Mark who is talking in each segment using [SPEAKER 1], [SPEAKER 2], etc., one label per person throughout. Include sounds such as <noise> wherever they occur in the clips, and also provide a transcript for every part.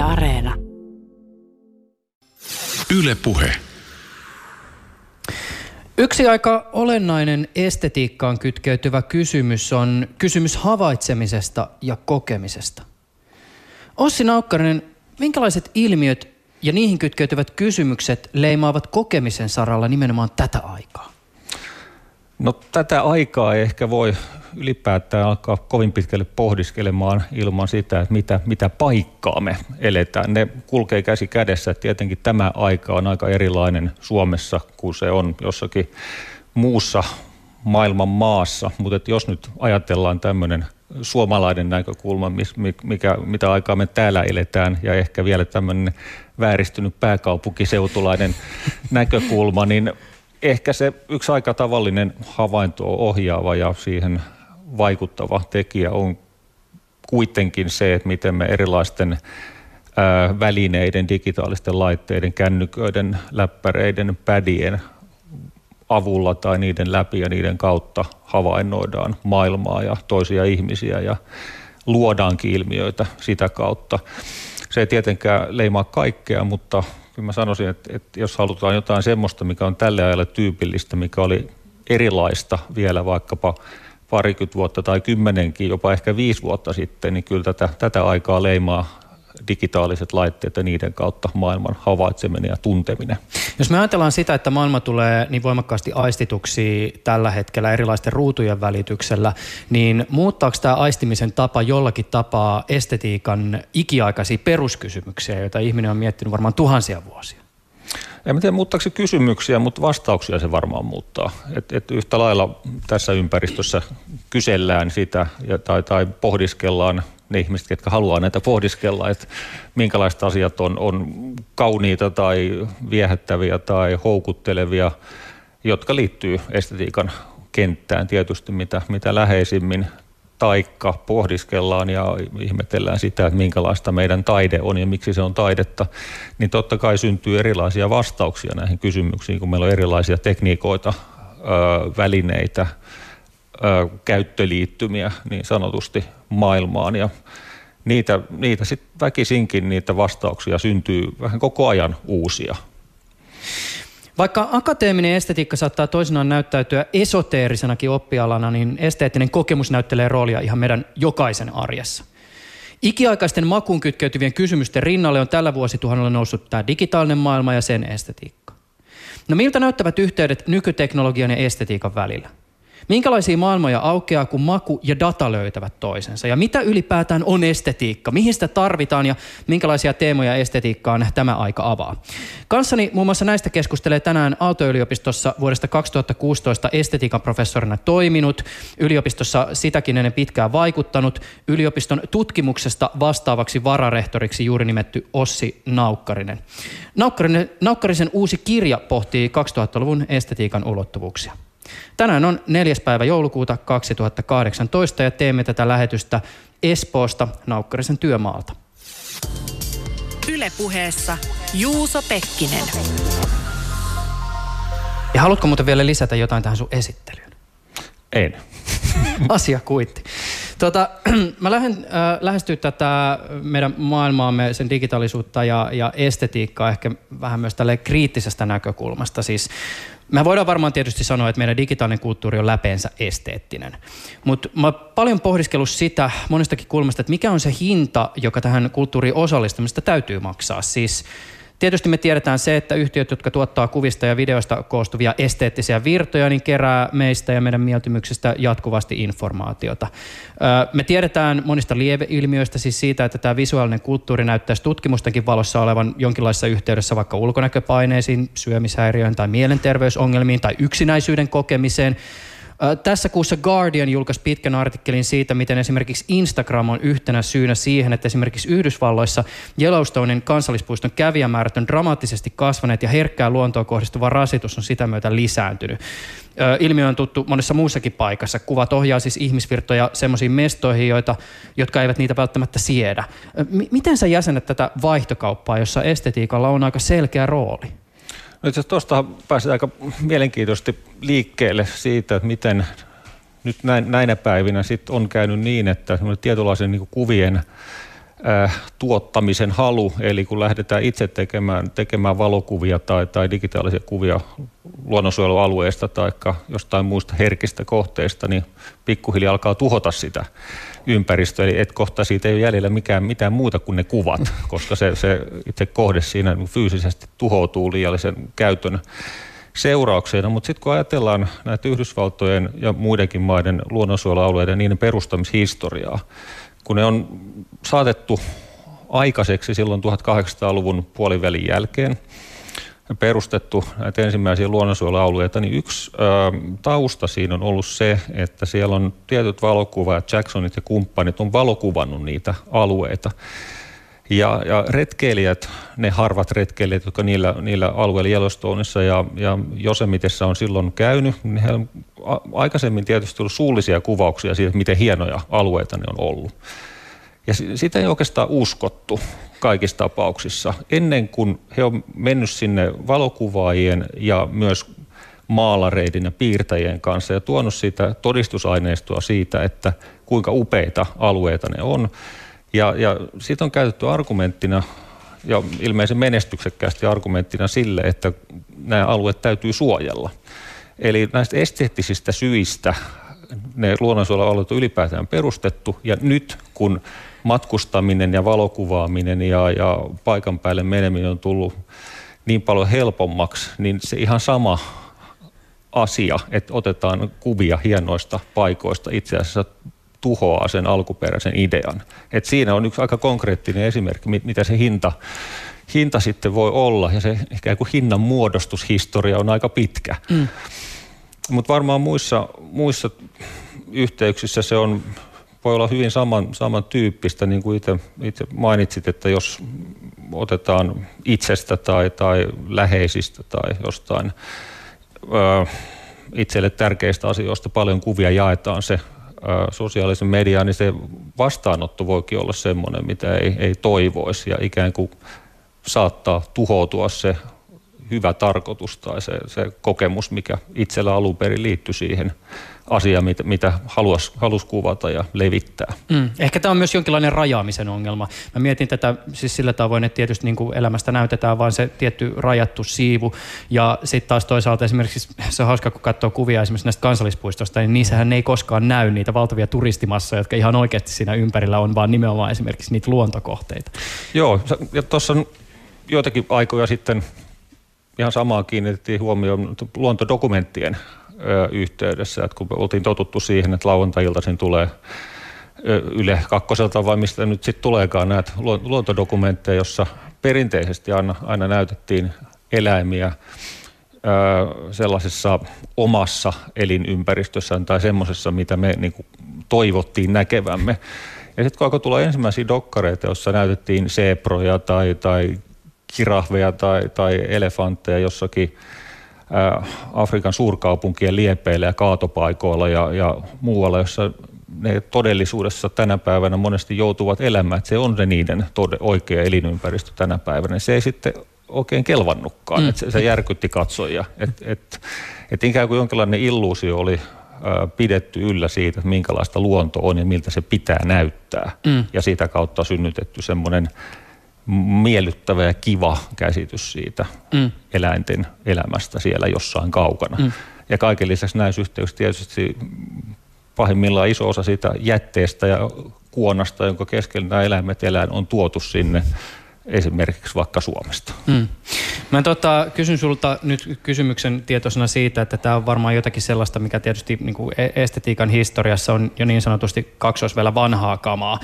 [SPEAKER 1] Yle Areena.
[SPEAKER 2] Yle Puhe.
[SPEAKER 3] Yksi aika olennainen estetiikkaan kytkeytyvä kysymys on kysymys havaitsemisesta ja kokemisesta. Ossi Naukkarinen, minkälaiset ilmiöt ja niihin kytkeytyvät kysymykset leimaavat kokemisen saralla nimenomaan tätä aikaa?
[SPEAKER 4] No tätä aikaa ei ehkä voi ylipäätään alkaa kovin pitkälle pohdiskelemaan ilman sitä, että mitä, mitä paikkaa me eletään. Ne kulkee käsi kädessä. Tietenkin tämä aika on aika erilainen Suomessa kuin se on jossakin muussa maailman maassa. Mutta jos nyt ajatellaan tämmöinen suomalainen näkökulma, mikä, mitä aikaa me täällä eletään ja ehkä vielä tämmöinen vääristynyt pääkaupunkiseutulainen <laughs> näkökulma, niin ehkä se yksi aika tavallinen havainto ohjaava ja siihen vaikuttava tekijä on kuitenkin se, että miten me erilaisten välineiden, digitaalisten laitteiden, kännyköiden, läppäreiden, pädien avulla tai niiden läpi ja niiden kautta havainnoidaan maailmaa ja toisia ihmisiä ja luodaankin ilmiöitä sitä kautta. Se ei tietenkään leimaa kaikkea, mutta kyllä mä sanoisin, että, että jos halutaan jotain semmoista, mikä on tälle ajalle tyypillistä, mikä oli erilaista vielä vaikkapa parikymmentä vuotta tai kymmenenkin, jopa ehkä viisi vuotta sitten, niin kyllä tätä, tätä aikaa leimaa digitaaliset laitteet ja niiden kautta maailman havaitseminen ja tunteminen.
[SPEAKER 3] Jos me ajatellaan sitä, että maailma tulee niin voimakkaasti aistituksi tällä hetkellä erilaisten ruutujen välityksellä, niin muuttaako tämä aistimisen tapa jollakin tapaa estetiikan ikiaikaisia peruskysymyksiä, joita ihminen on miettinyt varmaan tuhansia vuosia?
[SPEAKER 4] En tiedä muuttaako se kysymyksiä, mutta vastauksia se varmaan muuttaa. Et, et yhtä lailla tässä ympäristössä kysellään sitä ja, tai, tai pohdiskellaan ne ihmiset, jotka haluaa näitä pohdiskella, että minkälaiset asiat on, on kauniita tai viehättäviä tai houkuttelevia, jotka liittyy estetiikan kenttään tietysti mitä, mitä läheisimmin taikka pohdiskellaan ja ihmetellään sitä, että minkälaista meidän taide on ja miksi se on taidetta, niin totta kai syntyy erilaisia vastauksia näihin kysymyksiin, kun meillä on erilaisia tekniikoita, välineitä, käyttöliittymiä niin sanotusti maailmaan ja niitä, niitä sitten väkisinkin niitä vastauksia syntyy vähän koko ajan uusia.
[SPEAKER 3] Vaikka akateeminen estetiikka saattaa toisinaan näyttäytyä esoteerisenakin oppialana, niin esteettinen kokemus näyttelee roolia ihan meidän jokaisen arjessa. Ikiaikaisten makuun kytkeytyvien kysymysten rinnalle on tällä vuosituhannella noussut tämä digitaalinen maailma ja sen estetiikka. No miltä näyttävät yhteydet nykyteknologian ja estetiikan välillä? Minkälaisia maailmoja aukeaa, kun maku ja data löytävät toisensa? Ja mitä ylipäätään on estetiikka? Mihin sitä tarvitaan ja minkälaisia teemoja estetiikkaan tämä aika avaa? Kanssani muun muassa näistä keskustelee tänään Aalto-yliopistossa vuodesta 2016 estetiikan professorina toiminut, yliopistossa sitäkin ennen pitkään vaikuttanut, yliopiston tutkimuksesta vastaavaksi vararehtoriksi juuri nimetty Ossi Naukkarinen. Naukkarinen Naukkarisen uusi kirja pohtii 2000-luvun estetiikan ulottuvuuksia. Tänään on neljäs päivä joulukuuta 2018 ja teemme tätä lähetystä Espoosta Naukkarisen työmaalta.
[SPEAKER 1] Ylepuheessa Juuso Pekkinen.
[SPEAKER 3] Ja haluatko muuten vielä lisätä jotain tähän sun esittelyyn?
[SPEAKER 4] En. <laughs>
[SPEAKER 3] Asia kuitti. Tota, <clears throat> mä lähden äh, lähestyä tätä meidän maailmaamme, sen digitaalisuutta ja, ja estetiikkaa ehkä vähän myös tälle kriittisestä näkökulmasta. Siis me voidaan varmaan tietysti sanoa, että meidän digitaalinen kulttuuri on läpeensä esteettinen. Mutta mä paljon pohdiskellut sitä monestakin kulmasta, että mikä on se hinta, joka tähän kulttuuriin osallistumista täytyy maksaa. Siis Tietysti me tiedetään se, että yhtiöt, jotka tuottaa kuvista ja videoista koostuvia esteettisiä virtoja, niin kerää meistä ja meidän mieltymyksistä jatkuvasti informaatiota. Me tiedetään monista lieveilmiöistä, siis siitä, että tämä visuaalinen kulttuuri näyttäisi tutkimustenkin valossa olevan jonkinlaisessa yhteydessä vaikka ulkonäköpaineisiin, syömishäiriöön tai mielenterveysongelmiin tai yksinäisyyden kokemiseen – tässä kuussa Guardian julkaisi pitkän artikkelin siitä, miten esimerkiksi Instagram on yhtenä syynä siihen, että esimerkiksi Yhdysvalloissa Yellowstonein kansallispuiston kävijämäärät on dramaattisesti kasvaneet ja herkkää luontoon kohdistuva rasitus on sitä myötä lisääntynyt. Ilmiö on tuttu monessa muussakin paikassa. Kuvat ohjaa siis ihmisvirtoja semmoisiin mestoihin, joita, jotka eivät niitä välttämättä siedä. M- miten sä jäsenet tätä vaihtokauppaa, jossa estetiikalla on aika selkeä rooli?
[SPEAKER 4] No itse tuosta pääsi aika mielenkiintoisesti liikkeelle siitä, että miten nyt näinä päivinä sit on käynyt niin, että tietynlaisen niin kuvien tuottamisen halu, eli kun lähdetään itse tekemään, tekemään valokuvia tai, tai digitaalisia kuvia luonnonsuojelualueesta tai jostain muista herkistä kohteista, niin pikkuhiljaa alkaa tuhota sitä ympäristöä, eli et kohta siitä ei ole jäljellä mikään, mitään muuta kuin ne kuvat, <laughs> koska se, se itse kohde siinä fyysisesti tuhoutuu liiallisen käytön seurauksena, mutta sitten kun ajatellaan näitä Yhdysvaltojen ja muidenkin maiden luonnonsuojelualueiden niiden perustamishistoriaa, kun ne on saatettu aikaiseksi silloin 1800-luvun puolivälin jälkeen, perustettu näitä ensimmäisiä luonnonsuojelualueita, niin yksi ö, tausta siinä on ollut se, että siellä on tietyt valokuvaajat, Jacksonit ja kumppanit on valokuvannut niitä alueita. Ja, ja retkeilijät, ne harvat retkeilijät, jotka niillä, niillä alueilla Yellowstoneissa ja, ja Josemitessä on silloin käynyt, niin on aikaisemmin tietysti ollut suullisia kuvauksia siitä, miten hienoja alueita ne on ollut. Ja sitä ei oikeastaan uskottu kaikissa tapauksissa. Ennen kuin he on mennyt sinne valokuvaajien ja myös maalareiden ja piirtäjien kanssa ja tuonut sitä todistusaineistoa siitä, että kuinka upeita alueita ne on, ja, ja siitä on käytetty argumenttina ja ilmeisen menestyksekkäästi argumenttina sille, että nämä alueet täytyy suojella. Eli näistä esteettisistä syistä ne luonnonsuojelualueet on ylipäätään perustettu ja nyt kun matkustaminen ja valokuvaaminen ja, ja paikan päälle meneminen on tullut niin paljon helpommaksi, niin se ihan sama asia, että otetaan kuvia hienoista paikoista itse asiassa tuhoaa sen alkuperäisen idean. Et siinä on yksi aika konkreettinen esimerkki, mitä se hinta, hinta sitten voi olla, ja se ehkä kuin hinnan muodostushistoria on aika pitkä. Mm. Mutta varmaan muissa, muissa yhteyksissä se on, voi olla hyvin saman, samantyyppistä, niin kuin itse, itse mainitsit, että jos otetaan itsestä tai, tai läheisistä tai jostain ö, itselle tärkeistä asioista paljon kuvia jaetaan se sosiaalisen median, niin se vastaanotto voikin olla semmoinen, mitä ei, ei toivoisi. Ja ikään kuin saattaa tuhoutua se hyvä tarkoitus tai se, se kokemus, mikä itsellä alun perin liittyy siihen asia, mitä, mitä haluaisi halus kuvata ja levittää.
[SPEAKER 3] Mm. Ehkä tämä on myös jonkinlainen rajaamisen ongelma. Mä mietin tätä siis sillä tavoin, että tietysti niin kuin elämästä näytetään vain se tietty rajattu siivu. Ja sitten taas toisaalta esimerkiksi se on hauska, kun katsoo kuvia esimerkiksi näistä kansallispuistosta, niin niissähän ei koskaan näy niitä valtavia turistimassoja, jotka ihan oikeasti siinä ympärillä on, vaan nimenomaan esimerkiksi niitä luontokohteita.
[SPEAKER 4] Joo, ja tuossa joitakin aikoja sitten ihan samaa kiinnitettiin huomioon luontodokumenttien yhteydessä, että kun oltiin totuttu siihen, että lauantai-iltaisin tulee Yle kakkoselta vai mistä nyt sitten tuleekaan näitä luontodokumentteja, jossa perinteisesti aina, aina näytettiin eläimiä sellaisessa omassa elinympäristössään tai semmoisessa, mitä me niin kuin, toivottiin näkevämme. Ja sitten kun alkoi tulla ensimmäisiä dokkareita, joissa näytettiin seeproja tai, tai kirahveja tai, tai elefantteja jossakin Afrikan suurkaupunkien liepeillä ja kaatopaikoilla ja, ja muualla, jossa ne todellisuudessa tänä päivänä monesti joutuvat elämään, että se on se niiden tode, oikea elinympäristö tänä päivänä. Se ei sitten oikein kelvannutkaan, mm. että se, se järkytti katsojia. Että et, et ikään kuin jonkinlainen illuusio oli pidetty yllä siitä, että minkälaista luonto on ja miltä se pitää näyttää. Mm. Ja sitä kautta synnytetty semmoinen miellyttävä ja kiva käsitys siitä mm. eläinten elämästä siellä jossain kaukana. Mm. Ja kaiken lisäksi näissä yhteyksissä tietysti pahimmillaan iso osa siitä jätteestä ja kuonasta, jonka keskellä nämä eläimet elää, on tuotu sinne esimerkiksi vaikka Suomesta. Mm.
[SPEAKER 3] Mä tota, kysyn sulta nyt kysymyksen tietoisena siitä, että tämä on varmaan jotakin sellaista, mikä tietysti niin kuin e- estetiikan historiassa on jo niin sanotusti kaksoisvellä vanhaa kamaa.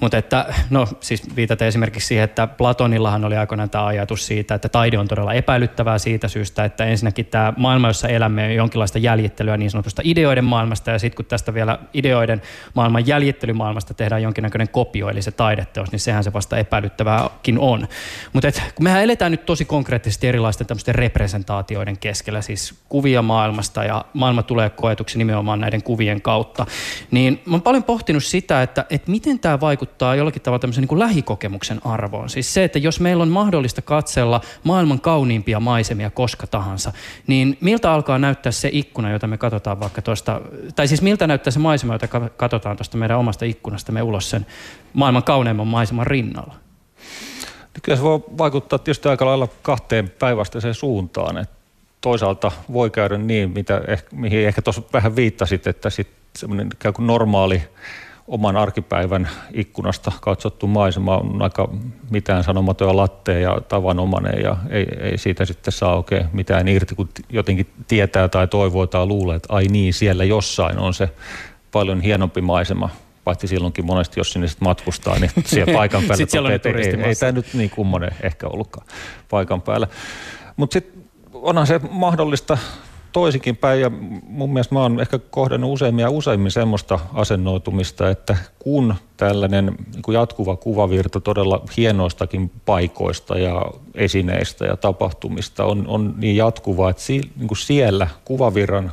[SPEAKER 3] Mutta että, no siis viitaten esimerkiksi siihen, että Platonillahan oli aikoinaan tämä ajatus siitä, että taide on todella epäilyttävää siitä syystä, että ensinnäkin tämä maailma, jossa elämme, on jonkinlaista jäljittelyä niin sanotusta ideoiden maailmasta, ja sitten kun tästä vielä ideoiden maailman jäljittelymaailmasta tehdään jonkinnäköinen kopio, eli se taideteos, niin sehän se vasta epäilyttävääkin on. Mutta mehän eletään nyt tosi konkreettisesti erilaisten tämmöisten representaatioiden keskellä, siis kuvia maailmasta ja maailma tulee koetuksi nimenomaan näiden kuvien kautta, niin mä oon paljon pohtinut sitä, että, että miten tämä vaikuttaa jollakin tavalla tämmöisen niin kuin lähikokemuksen arvoon. Siis se, että jos meillä on mahdollista katsella maailman kauniimpia maisemia koska tahansa, niin miltä alkaa näyttää se ikkuna, jota me katsotaan vaikka tuosta, tai siis miltä näyttää se maisema, jota katsotaan tuosta meidän omasta ikkunastamme ulos sen maailman kauneimman maiseman rinnalla?
[SPEAKER 4] Niin kyllä se voi vaikuttaa tietysti aika lailla kahteen päinvastaiseen suuntaan. Että toisaalta voi käydä niin, mitä, mihin ehkä tuossa vähän viittasit, että sitten semmoinen ikään kuin normaali oman arkipäivän ikkunasta katsottu maisema on aika mitään sanomaton ja lattea ja tavanomainen ja ei, ei siitä sitten saa oikein mitään irti, kun jotenkin tietää tai toivoo tai luulee, että ai niin, siellä jossain on se paljon hienompi maisema, paitsi silloinkin monesti, jos sinne sitten matkustaa, niin <laughs> siellä paikan päällä
[SPEAKER 3] toteaa, että
[SPEAKER 4] ei, ei, ei tämä nyt niin kummonen ehkä ollutkaan paikan päällä. Mutta sitten onhan se mahdollista toisikin päin ja mun mielestä mä oon ehkä kohdannut useimmin ja useimmin semmoista asennoitumista, että kun tällainen niin jatkuva kuvavirta todella hienoistakin paikoista ja esineistä ja tapahtumista on, on niin jatkuva, että si, niin kuin siellä kuvavirran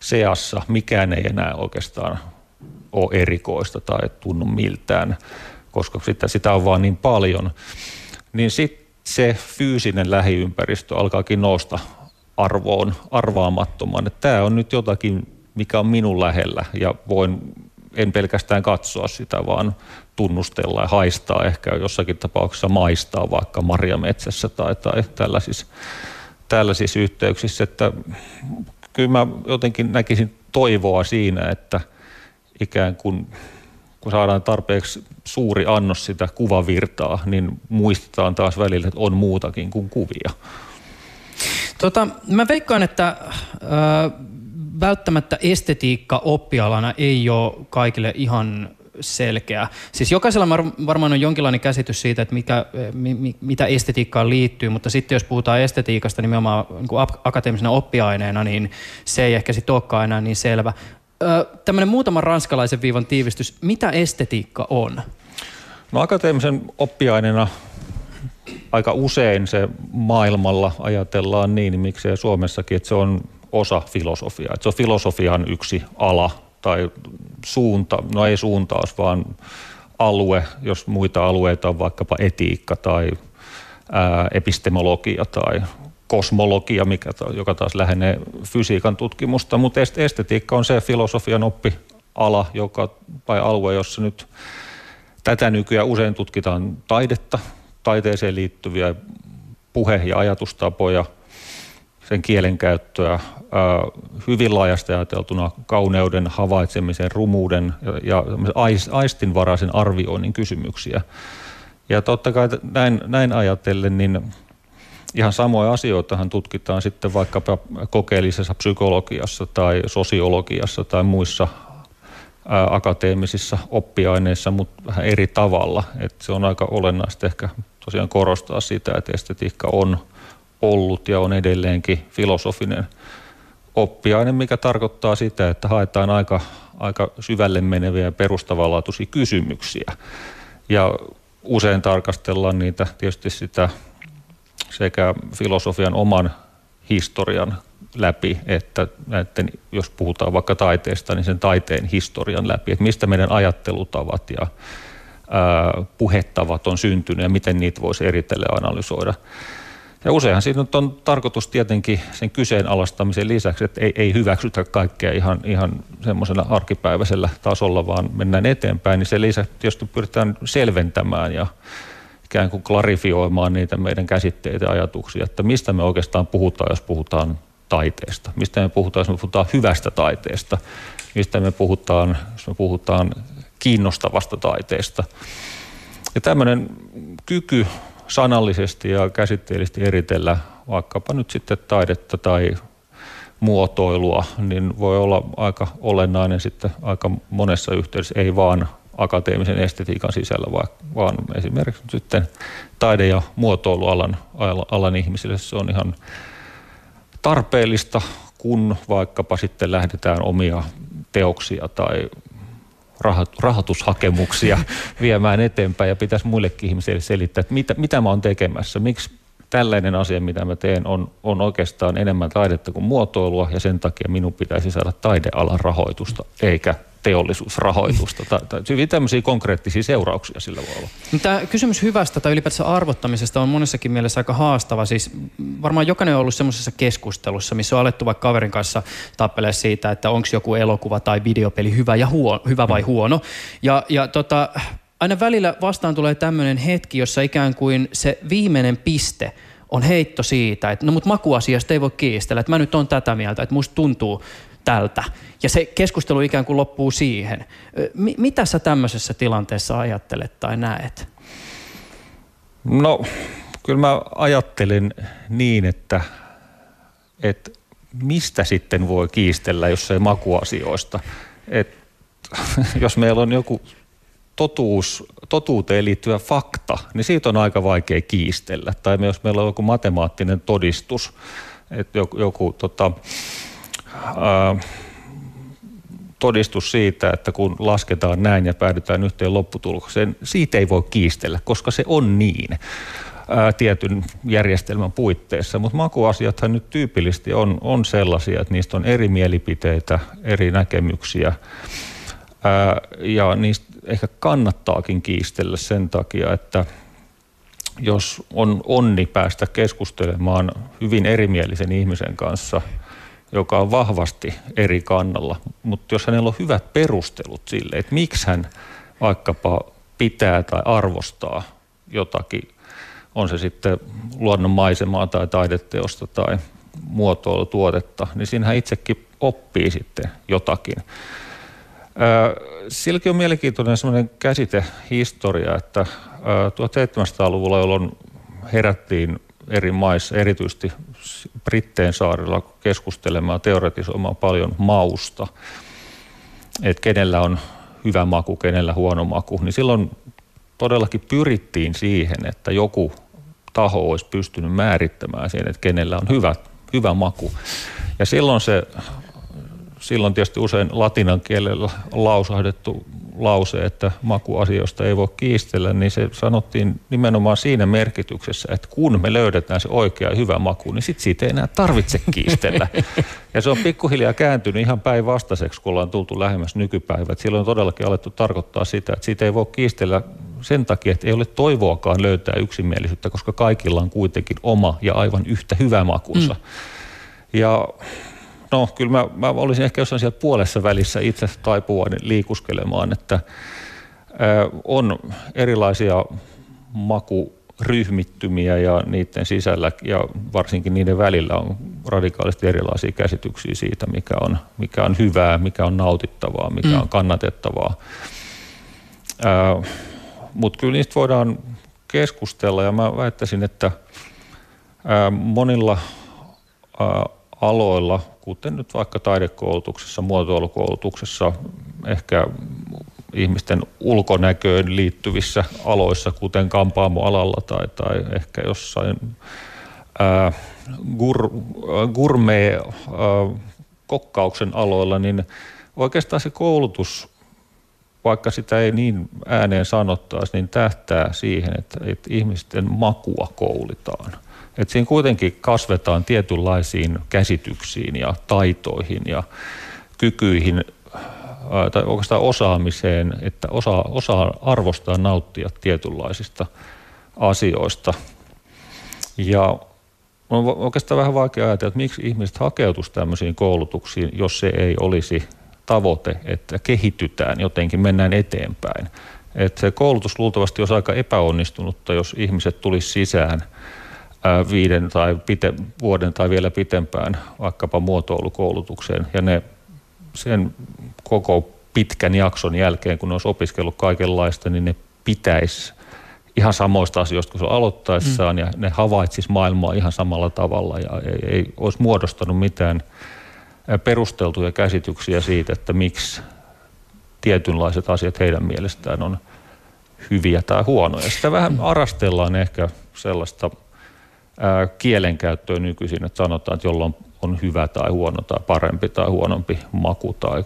[SPEAKER 4] seassa mikään ei enää oikeastaan ole erikoista tai tunnu miltään, koska sitä, sitä on vaan niin paljon, niin sitten se fyysinen lähiympäristö alkaakin nousta arvoon arvaamattoman. Että tämä on nyt jotakin, mikä on minun lähellä ja voin en pelkästään katsoa sitä, vaan tunnustella ja haistaa, ehkä jossakin tapauksessa maistaa vaikka marjametsässä tai, tai tällaisissa, tällaisissa yhteyksissä. Että kyllä mä jotenkin näkisin toivoa siinä, että ikään kuin kun saadaan tarpeeksi suuri annos sitä kuvavirtaa, niin muistetaan taas välillä, että on muutakin kuin kuvia.
[SPEAKER 3] Tota, mä veikkaan, että äh, välttämättä estetiikka oppialana ei ole kaikille ihan selkeä. Siis jokaisella varmaan on jonkinlainen käsitys siitä, että mikä, mi, mitä estetiikkaan liittyy, mutta sitten jos puhutaan estetiikasta nimenomaan niin kuin akateemisena oppiaineena, niin se ei ehkä sitten olekaan enää niin selvä. Tämmöinen muutaman ranskalaisen viivan tiivistys. Mitä estetiikka on?
[SPEAKER 4] No akateemisen oppiaineena aika usein se maailmalla ajatellaan niin, miksei Suomessakin, että se on osa filosofiaa. Että se on filosofian yksi ala tai suunta, no ei suuntaus, vaan alue, jos muita alueita on vaikkapa etiikka tai ää, epistemologia tai kosmologia, mikä, joka taas lähenee fysiikan tutkimusta, mutta estetiikka on se filosofian oppiala joka, tai alue, jossa nyt tätä nykyään usein tutkitaan taidetta, taiteeseen liittyviä puhe- ja ajatustapoja, sen kielenkäyttöä, hyvin laajasti ajateltuna kauneuden, havaitsemisen, rumuuden ja, aistinvaraisen arvioinnin kysymyksiä. Ja totta kai näin, näin ajatellen, niin ihan samoja asioitahan tutkitaan sitten vaikkapa kokeellisessa psykologiassa tai sosiologiassa tai muissa akateemisissa oppiaineissa, mutta vähän eri tavalla. Et se on aika olennaista ehkä tosiaan korostaa sitä, että estetiikka on ollut ja on edelleenkin filosofinen oppiaine, mikä tarkoittaa sitä, että haetaan aika, aika syvälle meneviä perustavanlaatuisia kysymyksiä. Ja usein tarkastellaan niitä tietysti sitä sekä filosofian oman historian läpi, että näiden, jos puhutaan vaikka taiteesta, niin sen taiteen historian läpi, että mistä meidän ajattelutavat ja ää, puhettavat on syntynyt ja miten niitä voisi eritellä ja analysoida. Ja useinhan siinä on tarkoitus tietenkin sen kyseenalaistamisen lisäksi, että ei, ei hyväksytä kaikkea ihan, ihan semmoisella arkipäiväisellä tasolla, vaan mennään eteenpäin, niin sen lisäksi tietysti pyritään selventämään ja ikään kuin klarifioimaan niitä meidän käsitteitä ja ajatuksia, että mistä me oikeastaan puhutaan, jos puhutaan taiteesta, mistä me puhutaan, jos me puhutaan hyvästä taiteesta, mistä me puhutaan, jos me puhutaan kiinnostavasta taiteesta. Ja tämmöinen kyky sanallisesti ja käsitteellisesti eritellä vaikkapa nyt sitten taidetta tai muotoilua, niin voi olla aika olennainen sitten aika monessa yhteydessä, ei vaan akateemisen estetiikan sisällä, vaan esimerkiksi sitten taide- ja muotoilualan alan ihmisille se on ihan tarpeellista, kun vaikkapa sitten lähdetään omia teoksia tai rahoitushakemuksia <laughs> viemään eteenpäin. Ja pitäisi muillekin ihmisille selittää, että mitä, mitä mä oon tekemässä, miksi tällainen asia, mitä mä teen, on, on oikeastaan enemmän taidetta kuin muotoilua? Ja sen takia minun pitäisi saada taidealan rahoitusta eikä teollisuusrahoitusta. Tai, tai hyvin tämmöisiä konkreettisia seurauksia sillä voi olla.
[SPEAKER 3] Tämä kysymys hyvästä tai ylipäätään arvottamisesta on monessakin mielessä aika haastava. Siis varmaan jokainen on ollut semmoisessa keskustelussa, missä on alettu vaikka kaverin kanssa tappelee siitä, että onko joku elokuva tai videopeli hyvä, ja huono, hyvä vai mm. huono. Ja, ja tota, aina välillä vastaan tulee tämmöinen hetki, jossa ikään kuin se viimeinen piste on heitto siitä, että no mut makuasiasta ei voi kiistellä, että mä nyt on tätä mieltä, että musta tuntuu tältä. Ja se keskustelu ikään kuin loppuu siihen. M- mitä sä tämmöisessä tilanteessa ajattelet tai näet?
[SPEAKER 4] No, kyllä mä ajattelin niin, että, että mistä sitten voi kiistellä, jos ei makuasioista. Et, <laughs> jos meillä on joku totuus, totuuteen liittyvä fakta, niin siitä on aika vaikea kiistellä. Tai jos meillä on joku matemaattinen todistus, että joku, joku tota, ää, todistus siitä, että kun lasketaan näin ja päädytään yhteen lopputulokseen, siitä ei voi kiistellä, koska se on niin ää, tietyn järjestelmän puitteissa. Mutta makuasiathan nyt tyypillisesti on, on sellaisia, että niistä on eri mielipiteitä, eri näkemyksiä ää, ja niistä ehkä kannattaakin kiistellä sen takia, että jos on onni päästä keskustelemaan hyvin erimielisen ihmisen kanssa – joka on vahvasti eri kannalla, mutta jos hänellä on hyvät perustelut sille, että miksi hän vaikkapa pitää tai arvostaa jotakin, on se sitten luonnon maisemaa tai taideteosta tai muotoilutuotetta, niin siinä hän itsekin oppii sitten jotakin. Silläkin on mielenkiintoinen sellainen käsitehistoria, että 1700-luvulla, jolloin herättiin eri maissa, erityisesti Britteen saarilla keskustelemaan, teoretisoimaan paljon mausta, että kenellä on hyvä maku, kenellä huono maku, niin silloin todellakin pyrittiin siihen, että joku taho olisi pystynyt määrittämään sen, että kenellä on hyvä, hyvä maku. Ja silloin se silloin tietysti usein latinan kielellä lausahdettu lause, että makuasioista ei voi kiistellä, niin se sanottiin nimenomaan siinä merkityksessä, että kun me löydetään se oikea hyvä maku, niin sit siitä ei enää tarvitse kiistellä. <laughs> Ja se on pikkuhiljaa kääntynyt ihan päinvastaiseksi, kun ollaan tultu lähemmäs nykypäivät. Silloin on todellakin alettu tarkoittaa sitä, että siitä ei voi kiistellä sen takia, että ei ole toivoakaan löytää yksimielisyyttä, koska kaikilla on kuitenkin oma ja aivan yhtä hyvä makunsa. Mm. Ja no kyllä mä, mä olisin ehkä jossain siellä puolessa välissä itse taipua liikuskelemaan, että on erilaisia makuryhmittymiä ja niiden sisällä ja varsinkin niiden välillä on radikaalisti erilaisia käsityksiä siitä, mikä on, mikä on hyvää, mikä on nautittavaa, mikä mm. on kannatettavaa. Mutta kyllä niistä voidaan keskustella ja mä väittäisin, että äh, monilla äh, aloilla, kuten nyt vaikka taidekoulutuksessa, muotoilukoulutuksessa, ehkä ihmisten ulkonäköön liittyvissä aloissa, kuten kampaamoalalla tai, tai ehkä jossain ää, gur, gourmet ää, kokkauksen aloilla, niin oikeastaan se koulutus, vaikka sitä ei niin ääneen sanottaisi, niin tähtää siihen, että, että ihmisten makua koulitaan – että siinä kuitenkin kasvetaan tietynlaisiin käsityksiin ja taitoihin ja kykyihin tai oikeastaan osaamiseen, että osaa, osaa arvostaa nauttia tietynlaisista asioista. Ja on oikeastaan vähän vaikea ajatella, että miksi ihmiset hakeutuisi tämmöisiin koulutuksiin, jos se ei olisi tavoite, että kehitytään jotenkin, mennään eteenpäin. Että se koulutus luultavasti olisi aika epäonnistunutta, jos ihmiset tulisi sisään – viiden tai pite, vuoden tai vielä pitempään vaikkapa muotoilukoulutukseen. Ja ne sen koko pitkän jakson jälkeen, kun olisi opiskellut kaikenlaista, niin ne pitäisi ihan samoista asioista kuin se aloittaessaan mm. ja ne havaitsisi maailmaa ihan samalla tavalla ja ei, ei olisi muodostanut mitään perusteltuja käsityksiä siitä, että miksi tietynlaiset asiat heidän mielestään on hyviä tai huonoja. Sitä vähän mm. arastellaan ehkä sellaista – kielenkäyttöön nykyisin, että sanotaan, että jolloin on hyvä tai huono tai parempi tai huonompi maku tai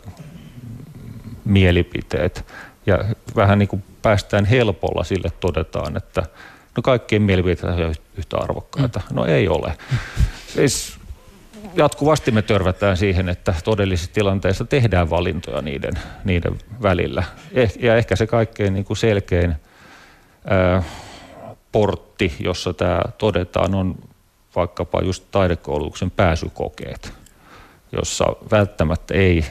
[SPEAKER 4] mielipiteet. Ja vähän niin kuin päästään helpolla sille todetaan, että no kaikkien mielipiteet ovat yhtä arvokkaita. Mm. No ei ole. Siis jatkuvasti me törvätään siihen, että todellisissa tilanteissa tehdään valintoja niiden, niiden välillä. Eh, ja ehkä se kaikkein niin kuin selkein ää, portti, jossa tämä todetaan, on vaikkapa just taidekoulutuksen pääsykokeet, jossa välttämättä ei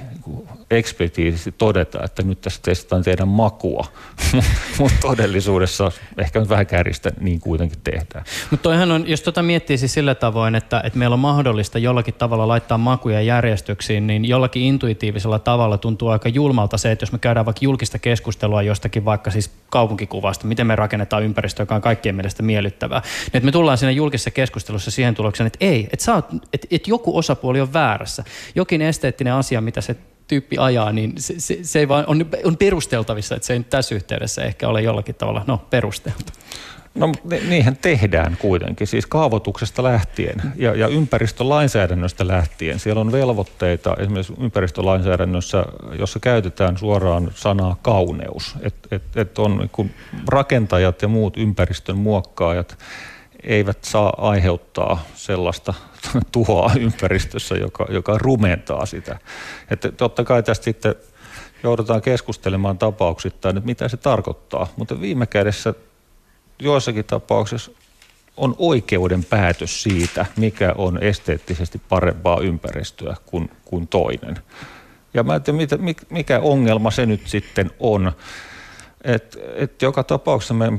[SPEAKER 4] eksplisiittisesti todeta, että nyt tässä testataan teidän makua, <laughs> mutta todellisuudessa ehkä nyt vähän kärjistä niin kuitenkin tehdään.
[SPEAKER 3] Mutta toihan on, jos tota miettii siis sillä tavoin, että, että meillä on mahdollista jollakin tavalla laittaa makuja järjestyksiin, niin jollakin intuitiivisella tavalla tuntuu aika julmalta se, että jos me käydään vaikka julkista keskustelua jostakin vaikka siis kaupunkikuvasta, miten me rakennetaan ympäristöä, joka on kaikkien mielestä miellyttävää, niin että me tullaan siinä julkisessa keskustelussa siihen tulokseen, että ei, että, sä oot, että, että joku osapuoli on väärässä. Jokin esteettinen asia, mitä se tyyppi ajaa, niin se, se, se ei vaan on, on perusteltavissa, että se ei tässä yhteydessä ehkä ole jollakin tavalla no, perusteltu.
[SPEAKER 4] No niinhän tehdään kuitenkin, siis kaavoituksesta lähtien ja, ja ympäristölainsäädännöstä lähtien. Siellä on velvoitteita esimerkiksi ympäristölainsäädännössä, jossa käytetään suoraan sanaa kauneus. Että et, et on niin rakentajat ja muut ympäristön muokkaajat eivät saa aiheuttaa sellaista <laughs> tuhoa ympäristössä, joka, joka rumentaa sitä. Että totta kai tästä sitten joudutaan keskustelemaan tapauksittain, että mitä se tarkoittaa. Mutta viime kädessä joissakin tapauksissa on oikeuden päätös siitä, mikä on esteettisesti parempaa ympäristöä kuin, kuin toinen. Ja mä en tiedä, mikä ongelma se nyt sitten on. Et, et joka tapauksessa me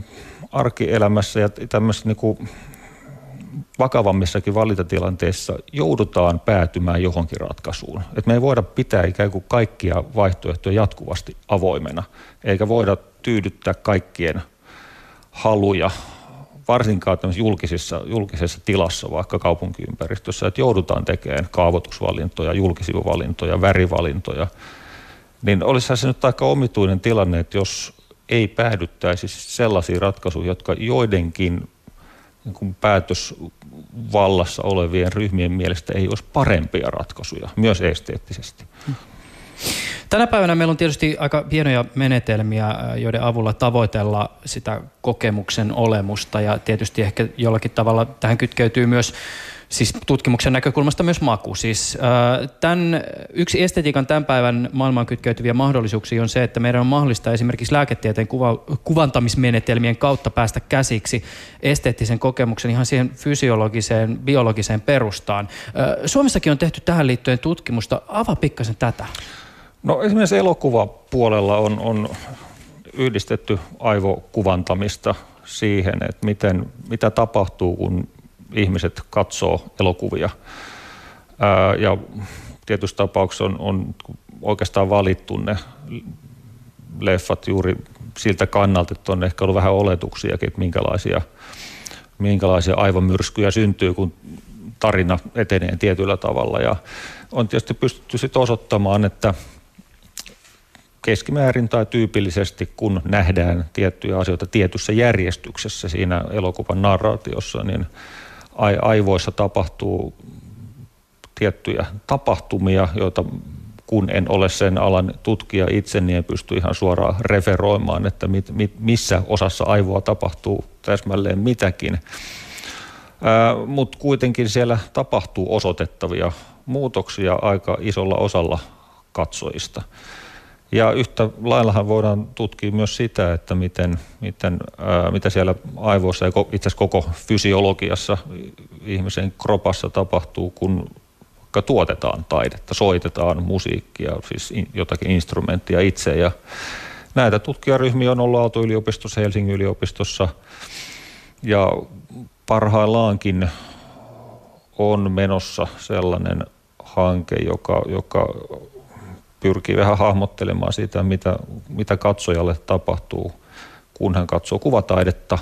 [SPEAKER 4] arkielämässä ja tämmöisessä niin vakavammissakin valintatilanteissa joudutaan päätymään johonkin ratkaisuun. Et me ei voida pitää ikään kuin kaikkia vaihtoehtoja jatkuvasti avoimena, eikä voida tyydyttää kaikkien haluja, varsinkaan julkisissa, julkisessa tilassa, vaikka kaupunkiympäristössä, että joudutaan tekemään kaavoitusvalintoja, julkisivuvalintoja, värivalintoja, niin olisi se nyt aika omituinen tilanne, että jos ei päädyttäisi sellaisiin ratkaisuihin, jotka joidenkin niin kuin päätösvallassa olevien ryhmien mielestä ei olisi parempia ratkaisuja, myös esteettisesti.
[SPEAKER 3] Tänä päivänä meillä on tietysti aika hienoja menetelmiä, joiden avulla tavoitella sitä kokemuksen olemusta ja tietysti ehkä jollakin tavalla tähän kytkeytyy myös siis tutkimuksen näkökulmasta myös maku. Siis, äh, tämän, yksi estetiikan tämän päivän maailmaan kytkeytyviä mahdollisuuksia on se, että meidän on mahdollista esimerkiksi lääketieteen kuva, kuvantamismenetelmien kautta päästä käsiksi esteettisen kokemuksen ihan siihen fysiologiseen, biologiseen perustaan. Äh, Suomessakin on tehty tähän liittyen tutkimusta. Avaa pikkasen tätä.
[SPEAKER 4] No esimerkiksi elokuvapuolella on, on yhdistetty aivokuvantamista siihen, että miten, mitä tapahtuu, kun ihmiset katsoo elokuvia. Ja tietyssä tapauksessa on, on oikeastaan valittu ne leffat juuri siltä kannalta, että on ehkä ollut vähän oletuksiakin, että minkälaisia, minkälaisia aivomyrskyjä syntyy, kun tarina etenee tietyllä tavalla. Ja on tietysti pystytty sitten osoittamaan, että keskimäärin tai tyypillisesti, kun nähdään tiettyjä asioita tietyssä järjestyksessä siinä elokuvan narraatiossa, niin aivoissa tapahtuu tiettyjä tapahtumia, joita kun en ole sen alan tutkija itse, niin en pysty ihan suoraan referoimaan, että mit, mit, missä osassa aivoa tapahtuu täsmälleen mitäkin. Mutta kuitenkin siellä tapahtuu osoitettavia muutoksia aika isolla osalla katsojista. Ja yhtä laillahan voidaan tutkia myös sitä, että miten, miten, ää, mitä siellä aivoissa ja itse asiassa koko fysiologiassa ihmisen kropassa tapahtuu, kun vaikka tuotetaan taidetta, soitetaan musiikkia, siis in, jotakin instrumenttia itse. Ja näitä tutkijaryhmiä on ollut Aalto-yliopistossa, Helsingin yliopistossa ja parhaillaankin on menossa sellainen hanke, joka, joka pyrkii vähän hahmottelemaan sitä, mitä, mitä katsojalle tapahtuu, kun hän katsoo kuvataidetta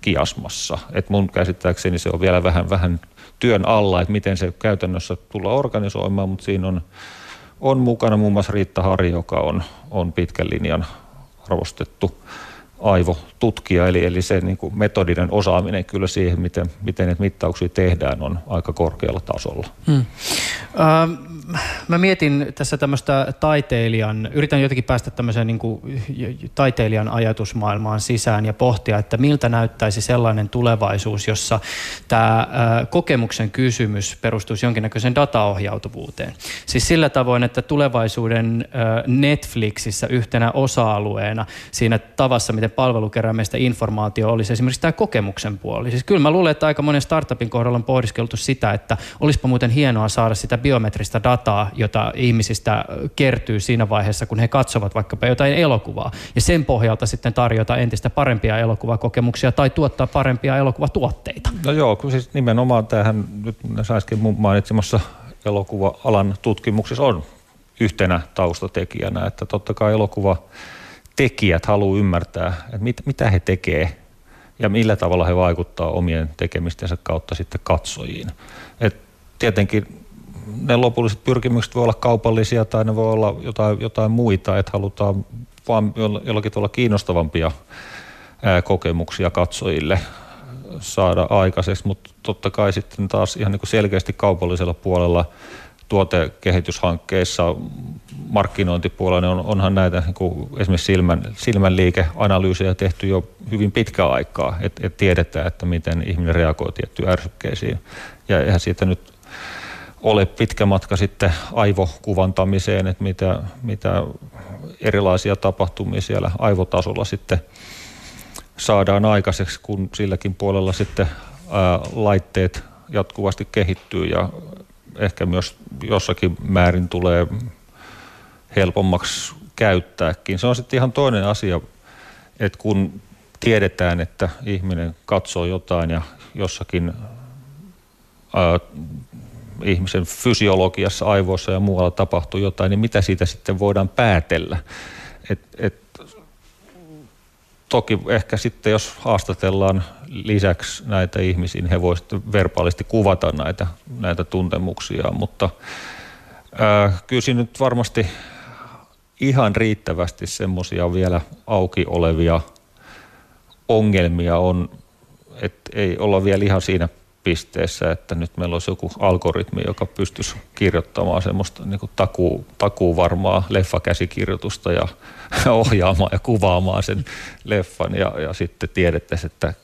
[SPEAKER 4] kiasmassa. Et mun käsittääkseni se on vielä vähän, vähän työn alla, että miten se käytännössä tullaan organisoimaan, mutta siinä on, on mukana muun muassa Riitta Hari, joka on, on pitkän linjan arvostettu aivotutkija, eli, eli se niin kuin metodinen osaaminen kyllä siihen, miten, miten näitä mittauksia tehdään, on aika korkealla tasolla. Hmm.
[SPEAKER 3] Uh, mä mietin tässä tämmöistä taiteilijan, yritän jotenkin päästä tämmöiseen niin kuin taiteilijan ajatusmaailmaan sisään ja pohtia, että miltä näyttäisi sellainen tulevaisuus, jossa tämä kokemuksen kysymys perustuisi jonkinnäköiseen dataohjautuvuuteen. Siis sillä tavoin, että tulevaisuuden Netflixissä yhtenä osa-alueena siinä tavassa, miten palvelu kerää meistä informaatio olisi esimerkiksi tämä kokemuksen puoli. Siis kyllä mä luulen, että aika monen startupin kohdalla on pohdiskeltu sitä, että olisipa muuten hienoa saada sitä biometristä dataa dataa, jota ihmisistä kertyy siinä vaiheessa, kun he katsovat vaikkapa jotain elokuvaa. Ja sen pohjalta sitten tarjota entistä parempia elokuvakokemuksia tai tuottaa parempia elokuvatuotteita.
[SPEAKER 4] No joo, kun siis nimenomaan tähän nyt äsken mainitsemassa elokuva-alan tutkimuksessa on yhtenä taustatekijänä, että totta kai elokuva tekijät haluaa ymmärtää, että mit, mitä he tekee ja millä tavalla he vaikuttaa omien tekemistensä kautta sitten katsojiin. Et tietenkin ne lopulliset pyrkimykset voi olla kaupallisia tai ne voi olla jotain, jotain muita, että halutaan vaan jollakin tavalla kiinnostavampia kokemuksia katsojille saada aikaiseksi, mutta totta kai sitten taas ihan niin kuin selkeästi kaupallisella puolella tuotekehityshankkeissa, markkinointipuolella, niin on, onhan näitä niin kuin esimerkiksi silmän, silmänliikeanalyysejä tehty jo hyvin pitkä aikaa, että et tiedetään, että miten ihminen reagoi tiettyihin ärsykkeisiin. Ja eihän siitä nyt ole pitkä matka sitten aivokuvantamiseen, että mitä, mitä erilaisia tapahtumia siellä aivotasolla sitten saadaan aikaiseksi, kun silläkin puolella sitten ää, laitteet jatkuvasti kehittyy ja ehkä myös jossakin määrin tulee helpommaksi käyttääkin. Se on sitten ihan toinen asia, että kun tiedetään, että ihminen katsoo jotain ja jossakin ää, ihmisen fysiologiassa, aivoissa ja muualla tapahtuu jotain, niin mitä siitä sitten voidaan päätellä? Et, et, toki ehkä sitten, jos haastatellaan lisäksi näitä ihmisiä, niin he voisivat verbaalisti kuvata näitä, näitä tuntemuksia, mutta ää, kyllä siinä nyt varmasti ihan riittävästi semmoisia vielä auki olevia ongelmia on, että ei olla vielä ihan siinä pisteessä, että nyt meillä olisi joku algoritmi, joka pystyisi kirjoittamaan semmoista niin kuin takuu, takuu varmaa leffakäsikirjoitusta ja <laughs> ohjaamaan ja kuvaamaan sen leffan. Ja, ja sitten tiedettäisiin, että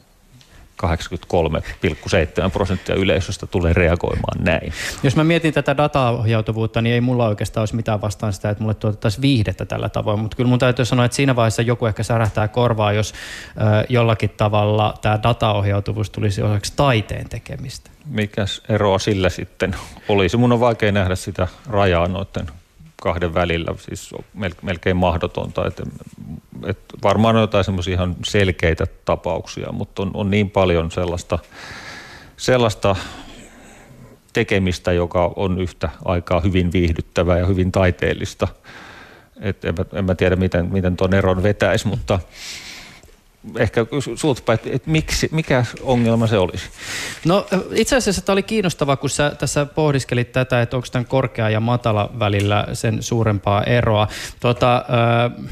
[SPEAKER 4] 83,7 prosenttia yleisöstä tulee reagoimaan näin.
[SPEAKER 3] Jos mä mietin tätä dataohjautuvuutta, niin ei mulla oikeastaan olisi mitään vastaan sitä, että mulle tuotettaisiin viihdettä tällä tavoin, mutta kyllä mun täytyy sanoa, että siinä vaiheessa joku ehkä särähtää korvaa, jos ö, jollakin tavalla tämä dataohjautuvuus tulisi osaksi taiteen tekemistä.
[SPEAKER 4] Mikäs eroa sillä sitten olisi? Mun on vaikea nähdä sitä rajaa noiden kahden välillä, siis melkein mahdotonta. Että, että varmaan on jotain semmoisia ihan selkeitä tapauksia, mutta on, on niin paljon sellaista, sellaista tekemistä, joka on yhtä aikaa hyvin viihdyttävää ja hyvin taiteellista. Et en, mä, en mä tiedä, miten, miten tuon eron vetäisi, mutta ehkä sulta että, että miksi, mikä ongelma se olisi?
[SPEAKER 3] No itse asiassa tämä oli kiinnostava, kun sä tässä pohdiskelit tätä, että onko tämän korkea ja matala välillä sen suurempaa eroa. Tota, äh,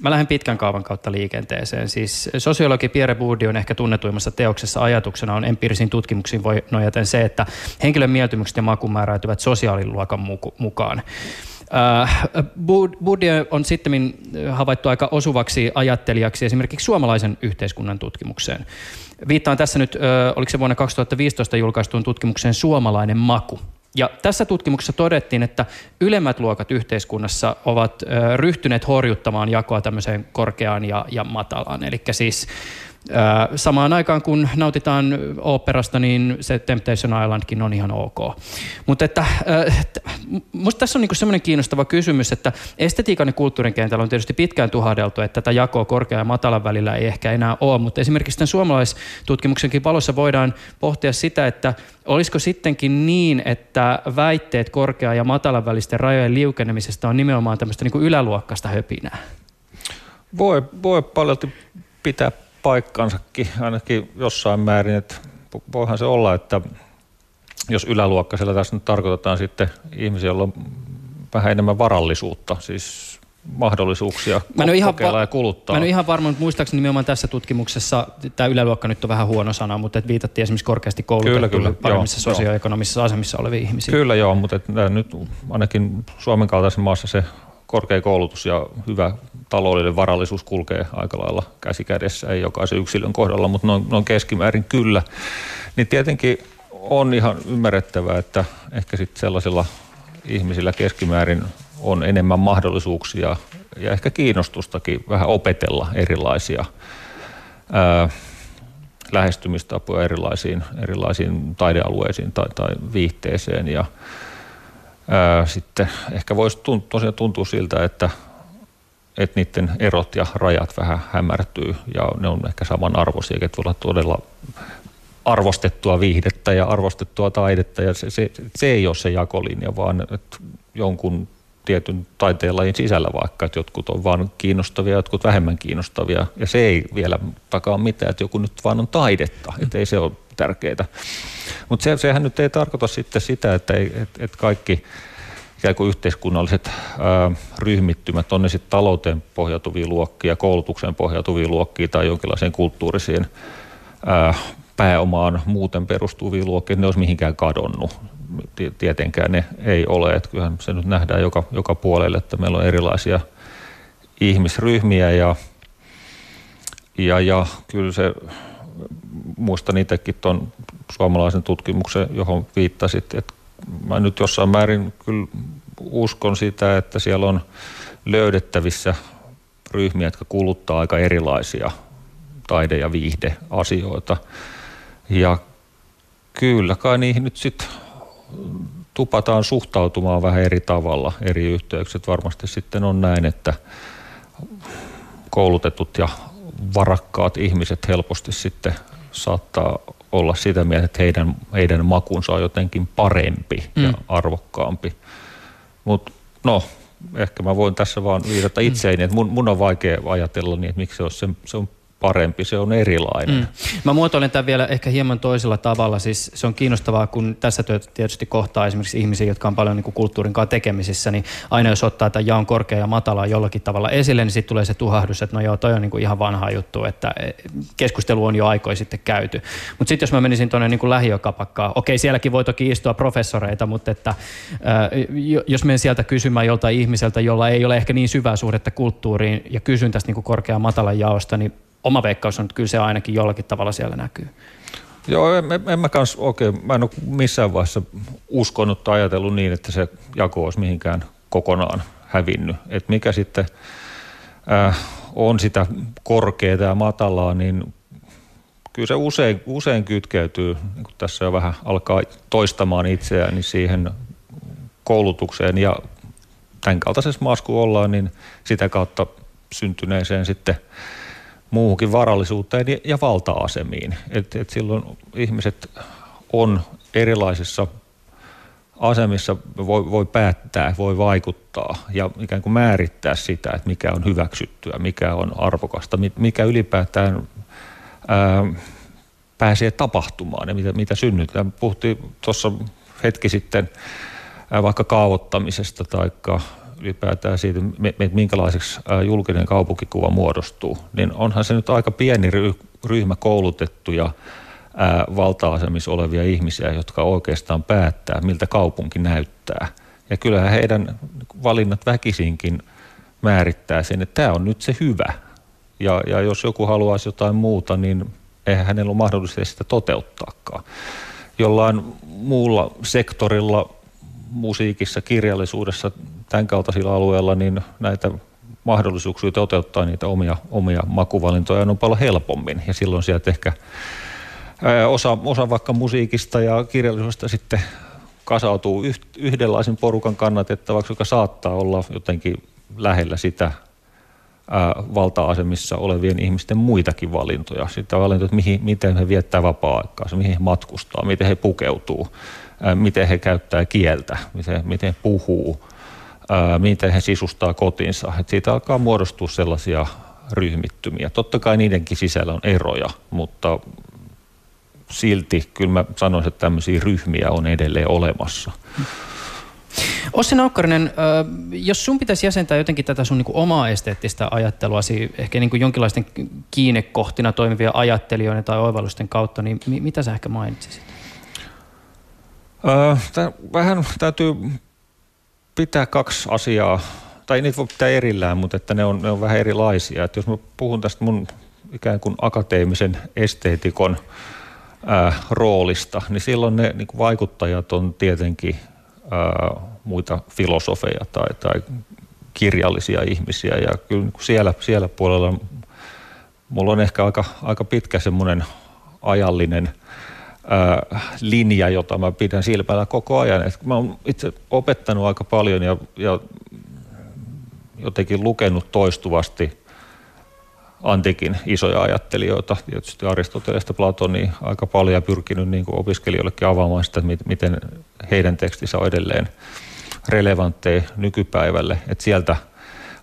[SPEAKER 3] Mä lähden pitkän kaavan kautta liikenteeseen. Siis sosiologi Pierre Bourdieu on ehkä tunnetuimmassa teoksessa ajatuksena on empiirisiin tutkimuksiin voi nojaten se, että henkilön mieltymykset ja maku määräytyvät sosiaaliluokan mukaan. Äh, Bourdieu on sitten havaittu aika osuvaksi ajattelijaksi esimerkiksi suomalaisen yhteiskunnan tutkimukseen. Viittaan tässä nyt, oliko se vuonna 2015 julkaistuun tutkimukseen Suomalainen maku. Ja tässä tutkimuksessa todettiin, että ylemmät luokat yhteiskunnassa ovat ryhtyneet horjuttamaan jakoa tämmöiseen korkeaan ja, ja matalaan. Eli siis Samaan aikaan kun nautitaan operasta, niin se Temptation Islandkin on ihan ok. Mutta että, musta tässä on niinku semmoinen kiinnostava kysymys, että estetiikan ja kulttuurin kentällä on tietysti pitkään tuhahdeltu, että tätä jakoa korkean ja matalan välillä ei ehkä enää ole, mutta esimerkiksi tämän suomalaistutkimuksenkin valossa voidaan pohtia sitä, että olisiko sittenkin niin, että väitteet korkean ja matalan välisten rajojen liukenemisesta on nimenomaan tämmöistä niinku yläluokkaista höpinää?
[SPEAKER 4] Voi, voi paljon pitää paikkansakin ainakin jossain määrin, että voihan se olla, että jos yläluokkaisella tässä nyt tarkoitetaan sitten ihmisiä, joilla on vähän enemmän varallisuutta, siis mahdollisuuksia mä en ihan kokeilla va- ja kuluttaa.
[SPEAKER 3] Mä en ole ihan varma, mutta muistaakseni nimenomaan tässä tutkimuksessa, tämä yläluokka nyt on vähän huono sana, mutta että viitattiin esimerkiksi korkeasti koulutettuille paremmissa sosioekonomisissa asemissa oleviin ihmisiin.
[SPEAKER 4] Kyllä joo, mutta että nyt ainakin Suomen kaltaisen maassa se korkea koulutus ja hyvä taloudellinen varallisuus kulkee aika lailla käsi kädessä, ei jokaisen yksilön kohdalla, mutta noin, noin keskimäärin kyllä. Niin tietenkin on ihan ymmärrettävää, että ehkä sitten sellaisilla ihmisillä keskimäärin on enemmän mahdollisuuksia ja ehkä kiinnostustakin vähän opetella erilaisia ää, lähestymistapoja erilaisiin, erilaisiin taidealueisiin tai, tai viihteeseen. Ja ää, sitten ehkä voisi tunt, tosiaan tuntua siltä, että, että niiden erot ja rajat vähän hämärtyy ja ne on ehkä samanarvoisia, että voi olla todella arvostettua viihdettä ja arvostettua taidetta ja se, se, se ei ole se jakolinja, vaan että jonkun tietyn taiteenlajin sisällä vaikka, että jotkut on vaan kiinnostavia, jotkut vähemmän kiinnostavia. Ja se ei vielä takaa mitään, että joku nyt vaan on taidetta, että ei se ole tärkeää. Mutta se, sehän nyt ei tarkoita sitten sitä, että, ei, että, että kaikki ikään kuin yhteiskunnalliset ää, ryhmittymät, on ne sitten talouteen pohjautuvia luokkia, koulutukseen pohjautuvia luokkia tai jonkinlaiseen kulttuurisiin ää, pääomaan muuten perustuvia luokkia, ne olisi mihinkään kadonnut tietenkään ne ei ole. Että kyllähän se nyt nähdään joka, joka puolelle, että meillä on erilaisia ihmisryhmiä ja, ja, ja kyllä se, muistan itsekin tuon suomalaisen tutkimuksen, johon viittasit, että mä nyt jossain määrin kyllä uskon sitä, että siellä on löydettävissä ryhmiä, jotka kuluttaa aika erilaisia taide- ja viihdeasioita. Ja kyllä kai niihin nyt sitten tupataan suhtautumaan vähän eri tavalla eri yhteykset. Varmasti sitten on näin, että koulutetut ja varakkaat ihmiset helposti sitten saattaa olla sitä mieltä, että heidän, heidän makunsa on jotenkin parempi mm. ja arvokkaampi. Mutta no, ehkä mä voin tässä vaan viitata itseäni, että mun, mun on vaikea ajatella niin, että miksi se, olisi se, se on parempi, se on erilainen. Mm.
[SPEAKER 3] Mä muotoilen tämän vielä ehkä hieman toisella tavalla. Siis se on kiinnostavaa, kun tässä tietysti kohtaa esimerkiksi ihmisiä, jotka on paljon niin kuin kulttuurin kanssa tekemisissä, niin aina jos ottaa tämän jaon korkea ja matala jollakin tavalla esille, niin sitten tulee se tuhahdus, että no joo, toi on niin kuin ihan vanha juttu, että e, keskustelu on jo aikoja sitten käyty. Mutta sitten jos mä menisin tuonne niin lähiökapakkaan, okei sielläkin voi toki istua professoreita, mutta että jos menen sieltä kysymään joltain ihmiseltä, jolla ei ole ehkä niin syvää suhdetta kulttuuriin ja kysyn tästä niin kuin korkea ja matalan jaosta, niin oma veikkaus on, että kyllä se ainakin jollakin tavalla siellä näkyy.
[SPEAKER 4] Joo, en, en mä kans oikein, mä en ole missään vaiheessa uskonut tai ajatellut niin, että se jako olisi mihinkään kokonaan hävinnyt. Et mikä sitten äh, on sitä korkeaa ja matalaa, niin kyllä se usein, usein kytkeytyy, niin kun tässä jo vähän alkaa toistamaan itseään, niin siihen koulutukseen ja tämän kaltaisessa maassa kun ollaan, niin sitä kautta syntyneeseen sitten – muuhunkin varallisuuteen ja valta-asemiin. Et, et silloin ihmiset on erilaisissa asemissa, voi, voi päättää, voi vaikuttaa ja ikään kuin määrittää sitä, että mikä on hyväksyttyä, mikä on arvokasta, mikä ylipäätään ää, pääsee tapahtumaan ja mitä, mitä synnytään. Puhuttiin tuossa hetki sitten ää, vaikka kaavoittamisesta tai ylipäätään siitä, minkälaiseksi julkinen kaupunkikuva muodostuu, niin onhan se nyt aika pieni ryhmä koulutettuja valta-asemissa olevia ihmisiä, jotka oikeastaan päättää, miltä kaupunki näyttää. Ja kyllähän heidän valinnat väkisinkin määrittää sen, että tämä on nyt se hyvä. Ja, ja jos joku haluaisi jotain muuta, niin eihän hänellä ole mahdollista sitä toteuttaakaan. Jollain muulla sektorilla musiikissa, kirjallisuudessa, tämän kaltaisilla alueilla, niin näitä mahdollisuuksia toteuttaa niitä omia, omia makuvalintoja on paljon helpommin. Ja silloin sieltä ehkä osa, osa vaikka musiikista ja kirjallisuudesta sitten kasautuu yhdenlaisen porukan kannatettavaksi, joka saattaa olla jotenkin lähellä sitä valta-asemissa olevien ihmisten muitakin valintoja. Sitä valintoja, että mihin, miten he viettää vapaa-aikaa, mihin he matkustaa, miten he pukeutuu, miten he käyttää kieltä, miten, miten puhuu, miten he sisustaa kotinsa. Et siitä alkaa muodostua sellaisia ryhmittymiä. Totta kai niidenkin sisällä on eroja, mutta silti kyllä mä sanoisin, että tämmöisiä ryhmiä on edelleen olemassa.
[SPEAKER 3] Ossi Naukkarinen, jos sun pitäisi jäsentää jotenkin tätä sun niin omaa esteettistä ajattelua, ehkä niin jonkinlaisten kiinnekohtina toimivia ajattelijoiden tai oivallusten kautta, niin mitä sä ehkä mainitsisit?
[SPEAKER 4] Tää, vähän täytyy pitää kaksi asiaa, tai niitä voi pitää erillään, mutta että ne on, ne on vähän erilaisia. Että jos mä puhun tästä mun ikään kuin akateemisen esteetikon ää, roolista, niin silloin ne niin kuin vaikuttajat on tietenkin ää, muita filosofeja tai, tai kirjallisia ihmisiä. Ja kyllä niin kuin siellä, siellä puolella mulla on ehkä aika, aika pitkä semmoinen ajallinen linja, jota mä pidän silmällä koko ajan. Et mä oon itse opettanut aika paljon ja, ja jotenkin lukenut toistuvasti antiikin isoja ajattelijoita, tietysti Aristotelesta, Platonia aika paljon ja pyrkinyt niin opiskelijoillekin avaamaan sitä, miten heidän tekstissä on edelleen relevantteja nykypäivälle, että sieltä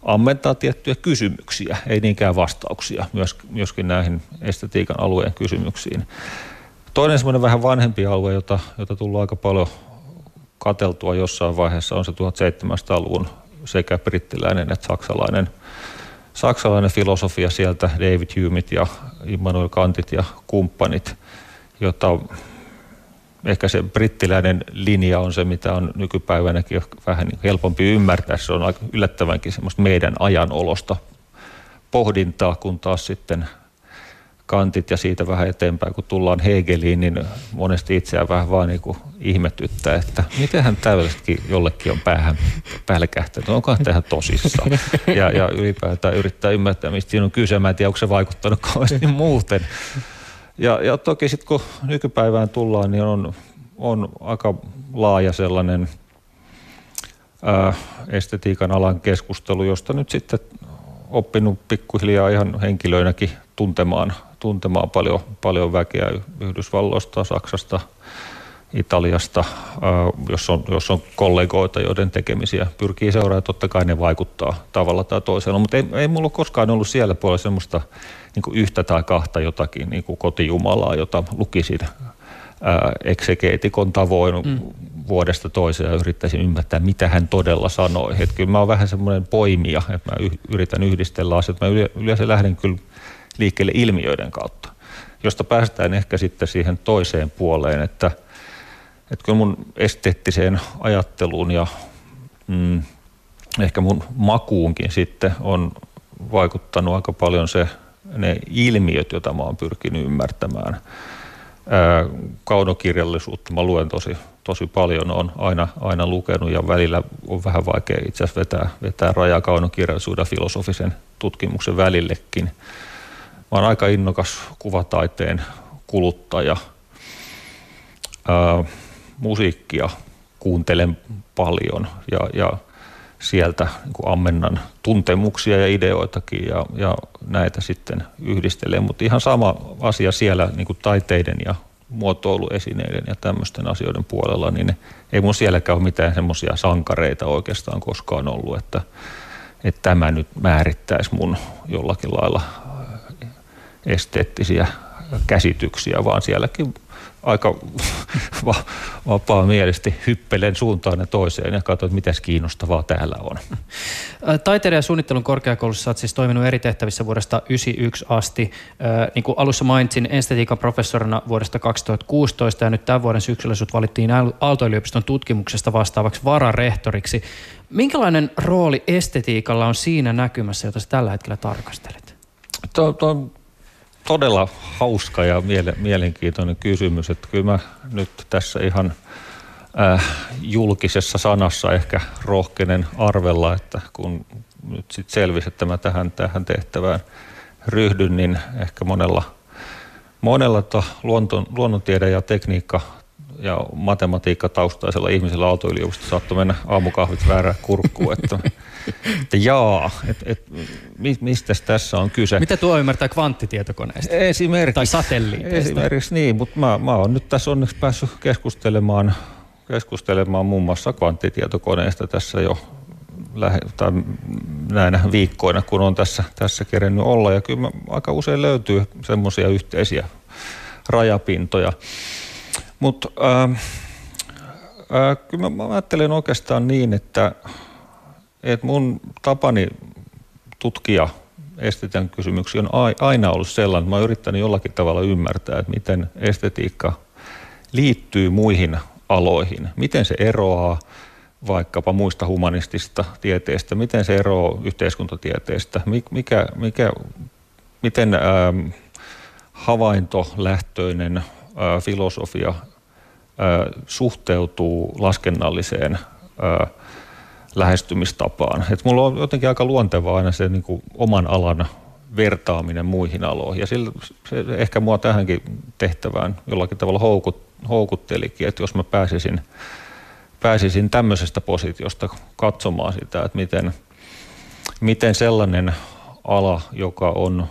[SPEAKER 4] ammentaa tiettyjä kysymyksiä, ei niinkään vastauksia, myöskin näihin estetiikan alueen kysymyksiin. Toinen semmoinen vähän vanhempi alue, jota, jota tullut aika paljon kateltua jossain vaiheessa, on se 1700-luvun sekä brittiläinen että saksalainen, saksalainen filosofia sieltä, David Humeit ja Immanuel Kantit ja kumppanit, jota ehkä se brittiläinen linja on se, mitä on nykypäivänäkin vähän helpompi ymmärtää. Se on aika yllättävänkin semmoista meidän ajanolosta pohdintaa, kun taas sitten kantit ja siitä vähän eteenpäin, kun tullaan Hegeliin, niin monesti itseään vähän vaan niin kuin ihmetyttää, että mitenhän täydellekin jollekin on päähän päälle kähtänyt, onkohan tähän tosissaan. Ja, ja ylipäätään yrittää ymmärtää, mistä siinä on kyse. Mä en tiedä, onko se vaikuttanut kauheasti muuten. Ja, ja toki sitten kun nykypäivään tullaan, niin on, on aika laaja sellainen ää, estetiikan alan keskustelu, josta nyt sitten oppinut pikkuhiljaa ihan henkilöinäkin tuntemaan tuntemaan paljon, paljon väkeä Yhdysvalloista, Saksasta, Italiasta, jos on, jos on kollegoita, joiden tekemisiä pyrkii seuraamaan, totta kai ne vaikuttaa tavalla tai toisella. Mutta ei, ei mulla koskaan ollut siellä puolella semmoista niin yhtä tai kahta jotakin niin kuin kotijumalaa, jota lukisin eksegeetikon tavoin mm. vuodesta toiseen ja yrittäisin ymmärtää, mitä hän todella sanoi. Et kyllä mä oon vähän semmoinen poimija, että mä yritän yhdistellä asioita. Mä yleensä lähden kyllä liikkeelle ilmiöiden kautta, josta päästään ehkä sitten siihen toiseen puoleen, että, että kyllä mun esteettiseen ajatteluun ja mm, ehkä mun makuunkin sitten on vaikuttanut aika paljon se, ne ilmiöt, joita mä oon pyrkinyt ymmärtämään. Ää, kaunokirjallisuutta mä luen tosi, tosi paljon, on aina, aina lukenut ja välillä on vähän vaikea itse asiassa vetää, vetää rajaa kaunokirjallisuuden ja filosofisen tutkimuksen välillekin. Mä oon aika innokas kuvataiteen kuluttaja. Ää, musiikkia kuuntelen paljon ja, ja sieltä niin ammennan tuntemuksia ja ideoitakin ja, ja näitä sitten yhdistelen. Mutta ihan sama asia siellä niin kuin taiteiden ja muotoiluesineiden ja tämmöisten asioiden puolella, niin ei mun sielläkään ole mitään semmoisia sankareita oikeastaan koskaan ollut, että, että tämä nyt määrittäisi mun jollakin lailla esteettisiä käsityksiä, vaan sielläkin aika vapaa mielestä hyppelen suuntaan ja toiseen ja katsoin, että mitäs kiinnostavaa täällä on.
[SPEAKER 3] Taiteiden ja suunnittelun korkeakoulussa olet siis toiminut eri tehtävissä vuodesta 1991 asti. Niin kuin alussa mainitsin, estetiikan professorina vuodesta 2016 ja nyt tämän vuoden syksyllä sut valittiin Aalto-yliopiston tutkimuksesta vastaavaksi vararehtoriksi. Minkälainen rooli estetiikalla on siinä näkymässä, jota sä tällä hetkellä tarkastelet?
[SPEAKER 4] Tuo, tuo todella hauska ja miele, mielenkiintoinen kysymys. Että kyllä mä nyt tässä ihan äh, julkisessa sanassa ehkä rohkenen arvella, että kun nyt sitten selvisi, että mä tähän, tähän tehtävään ryhdyn, niin ehkä monella, monella to, luonton, luonnontiede ja tekniikka ja matematiikka taustaisella ihmisellä aalto-yliopistossa saattoi mennä aamukahvit väärään kurkkuun, että <laughs> että jaa, et, et, mistä tässä on kyse.
[SPEAKER 3] Mitä tuo ymmärtää kvanttitietokoneesta?
[SPEAKER 4] Esimerkiksi.
[SPEAKER 3] Tai satelliiteista?
[SPEAKER 4] Esimerkiksi niin, mutta mä, mä oon nyt tässä onneksi päässyt keskustelemaan, keskustelemaan muun muassa kvanttitietokoneesta tässä jo lähe, tai näinä viikkoina, kun on tässä, tässä kerennyt olla. Ja kyllä aika usein löytyy semmoisia yhteisiä rajapintoja. Mutta äh, Ää, kyllä mä, mä ajattelen oikeastaan niin, että, että mun tapani tutkia estetiikan kysymyksiä on aina ollut sellainen, että mä yrittänyt jollakin tavalla ymmärtää, että miten estetiikka liittyy muihin aloihin. Miten se eroaa vaikkapa muista humanistista tieteistä, miten se eroaa yhteiskuntatieteestä, mikä, mikä, miten ähm, havaintolähtöinen äh, filosofia suhteutuu laskennalliseen äh, lähestymistapaan. Et mulla on jotenkin aika luontevaa aina se niin kuin oman alan vertaaminen muihin aloihin. Ja sillä, se ehkä mua tähänkin tehtävään jollakin tavalla houkut, houkuttelikin, että jos mä pääsisin, pääsisin tämmöisestä positiosta katsomaan sitä, että miten, miten sellainen ala, joka on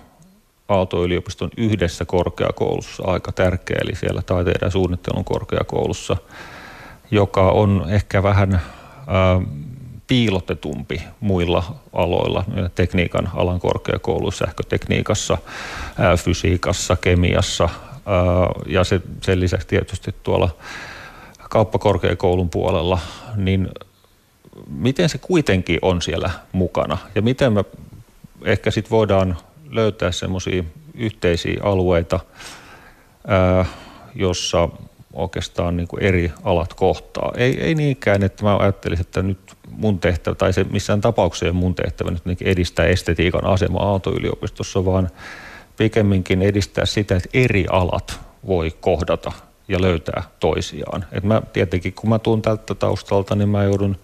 [SPEAKER 4] Aalto-yliopiston yhdessä korkeakoulussa aika tärkeä, eli siellä taiteen ja suunnittelun korkeakoulussa, joka on ehkä vähän piilotetumpi muilla aloilla, tekniikan alan korkeakouluissa, sähkötekniikassa, fysiikassa, kemiassa ja se, sen lisäksi tietysti tuolla kauppakorkeakoulun puolella, niin miten se kuitenkin on siellä mukana? Ja miten me ehkä sitten voidaan löytää semmoisia yhteisiä alueita, jossa oikeastaan niin kuin eri alat kohtaa. Ei, ei niinkään, että mä ajattelisin, että nyt mun tehtävä, tai se missään tapauksessa ei mun tehtävä nyt edistää estetiikan asemaa Aalto-yliopistossa, vaan pikemminkin edistää sitä, että eri alat voi kohdata ja löytää toisiaan. Et mä tietenkin, kun mä tuun tältä taustalta, niin mä joudun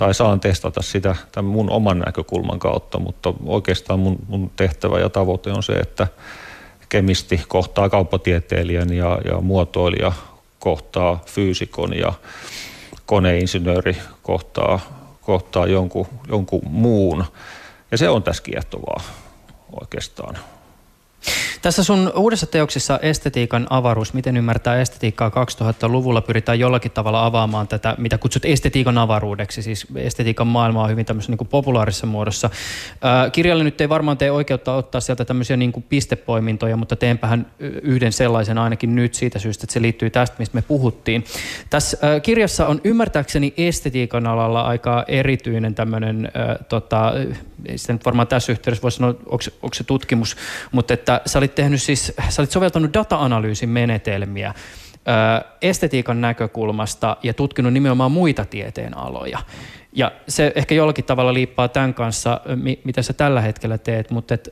[SPEAKER 4] tai saan testata sitä tämän mun oman näkökulman kautta, mutta oikeastaan mun, mun tehtävä ja tavoite on se, että kemisti kohtaa kauppatieteilijän ja, ja muotoilija kohtaa fyysikon ja koneinsinööri kohtaa, kohtaa jonkun, jonkun muun. Ja se on tässä kiehtovaa oikeastaan.
[SPEAKER 3] Tässä sun uudessa teoksessa estetiikan avaruus, miten ymmärtää estetiikkaa 2000-luvulla, pyritään jollakin tavalla avaamaan tätä, mitä kutsut estetiikan avaruudeksi, siis estetiikan maailmaa hyvin tämmöisessä niin kuin populaarisessa muodossa. Ää, kirjalle nyt ei varmaan tee oikeutta ottaa sieltä tämmöisiä niin kuin pistepoimintoja, mutta teenpähän yhden sellaisen ainakin nyt siitä syystä, että se liittyy tästä, mistä me puhuttiin. Tässä ää, kirjassa on ymmärtääkseni estetiikan alalla aika erityinen tämmöinen, ää, tota, sitä nyt varmaan tässä yhteydessä voisi sanoa, onko, onko se tutkimus, mutta että sä olit tehnyt siis, sä olit soveltanut data-analyysin menetelmiä estetiikan näkökulmasta ja tutkinut nimenomaan muita tieteenaloja. Ja se ehkä jollakin tavalla liippaa tämän kanssa, mitä sä tällä hetkellä teet, mutta et,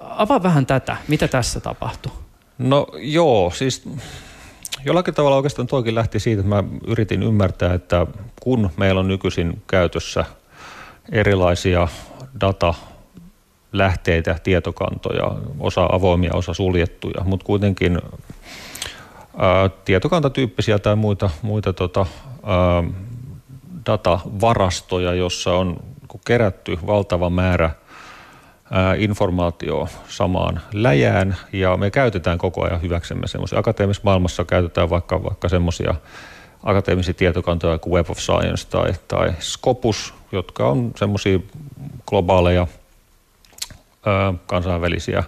[SPEAKER 3] avaa vähän tätä, mitä tässä tapahtuu?
[SPEAKER 4] No joo, siis jollakin tavalla oikeastaan toikin lähti siitä, että mä yritin ymmärtää, että kun meillä on nykyisin käytössä erilaisia data lähteitä, tietokantoja, osa avoimia, osa suljettuja, mutta kuitenkin ää, tietokantatyyppisiä tai muita, muita tota, ää, datavarastoja, jossa on kerätty valtava määrä ää, informaatio samaan läjään ja me käytetään koko ajan hyväksemme semmoisia. Akateemisessa maailmassa käytetään vaikka, vaikka semmoisia akateemisia tietokantoja kuin Web of Science tai, tai Scopus, jotka on semmoisia globaaleja – kansainvälisiä